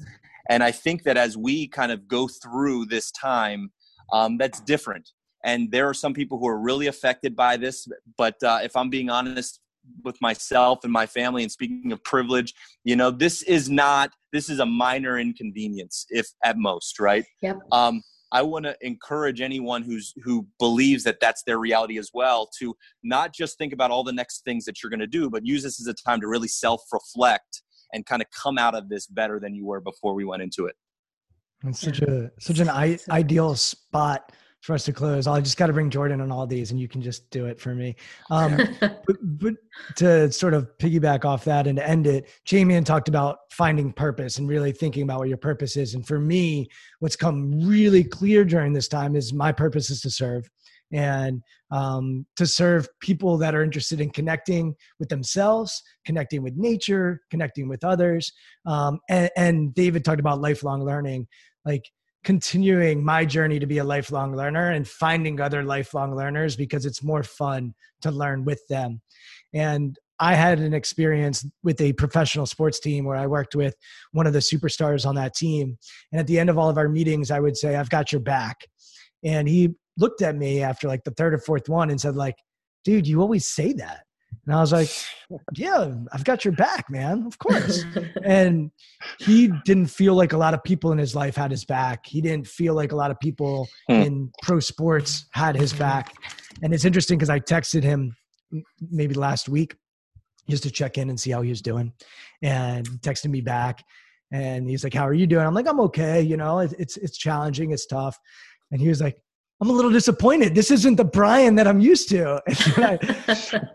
And I think that as we kind of go through this time, um, that's different and there are some people who are really affected by this but uh, if i'm being honest with myself and my family and speaking of privilege you know this is not this is a minor inconvenience if at most right? Yep. um, i want to encourage anyone who's who believes that that's their reality as well to not just think about all the next things that you're going to do but use this as a time to really self reflect and kind of come out of this better than you were before we went into it. It's such a such an I- ideal spot for us to close. I just got to bring Jordan on all these, and you can just do it for me. Um, but, but, to sort of piggyback off that and to end it, Jamie and talked about finding purpose and really thinking about what your purpose is. And for me, what's come really clear during this time is my purpose is to serve and um, to serve people that are interested in connecting with themselves, connecting with nature, connecting with others. Um, and, and David talked about lifelong learning. Like continuing my journey to be a lifelong learner and finding other lifelong learners because it's more fun to learn with them. And I had an experience with a professional sports team where I worked with one of the superstars on that team. And at the end of all of our meetings, I would say, I've got your back. And he looked at me after like the third or fourth one and said, like, dude, you always say that. And I was like, yeah, I've got your back, man. Of course. and he didn't feel like a lot of people in his life had his back. He didn't feel like a lot of people hmm. in pro sports had his back. And it's interesting because I texted him maybe last week just to check in and see how he was doing. And texted me back and he's like, How are you doing? I'm like, I'm okay. You know, it's, it's challenging, it's tough. And he was like, I'm a little disappointed. This isn't the Brian that I'm used to. I,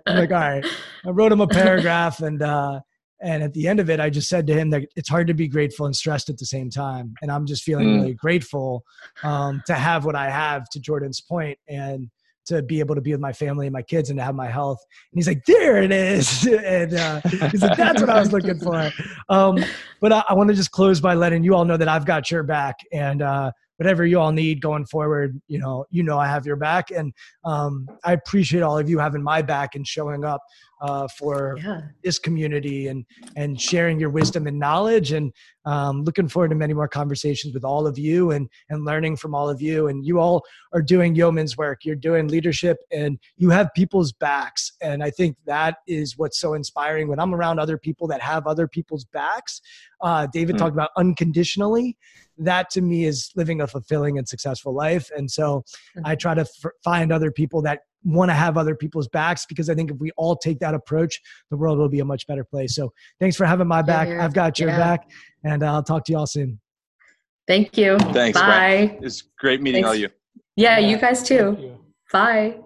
am like, all right. I wrote him a paragraph, and uh, and at the end of it, I just said to him that it's hard to be grateful and stressed at the same time. And I'm just feeling mm. really grateful um, to have what I have. To Jordan's point, and to be able to be with my family and my kids and to have my health. And he's like, there it is. and uh, he's like, that's what I was looking for. Um, but I, I want to just close by letting you all know that I've got your back. And uh, whatever you all need going forward, you know, you know I have your back, and um, I appreciate all of you having my back and showing up uh, for yeah. this community and and sharing your wisdom and knowledge. And um, looking forward to many more conversations with all of you and and learning from all of you. And you all are doing yeoman's work. You're doing leadership, and you have people's backs. And I think that is what's so inspiring. When I'm around other people that have other people's backs, uh, David mm-hmm. talked about unconditionally. That to me is living a fulfilling and successful life. And so mm-hmm. I try to f- find other people that want to have other people's backs because I think if we all take that approach, the world will be a much better place. So thanks for having my back. Yeah, I've got your yeah. back, and uh, I'll talk to you all soon. Thank you. Thanks. Bye. It's great meeting thanks. all you. Yeah, you guys too. You. Bye.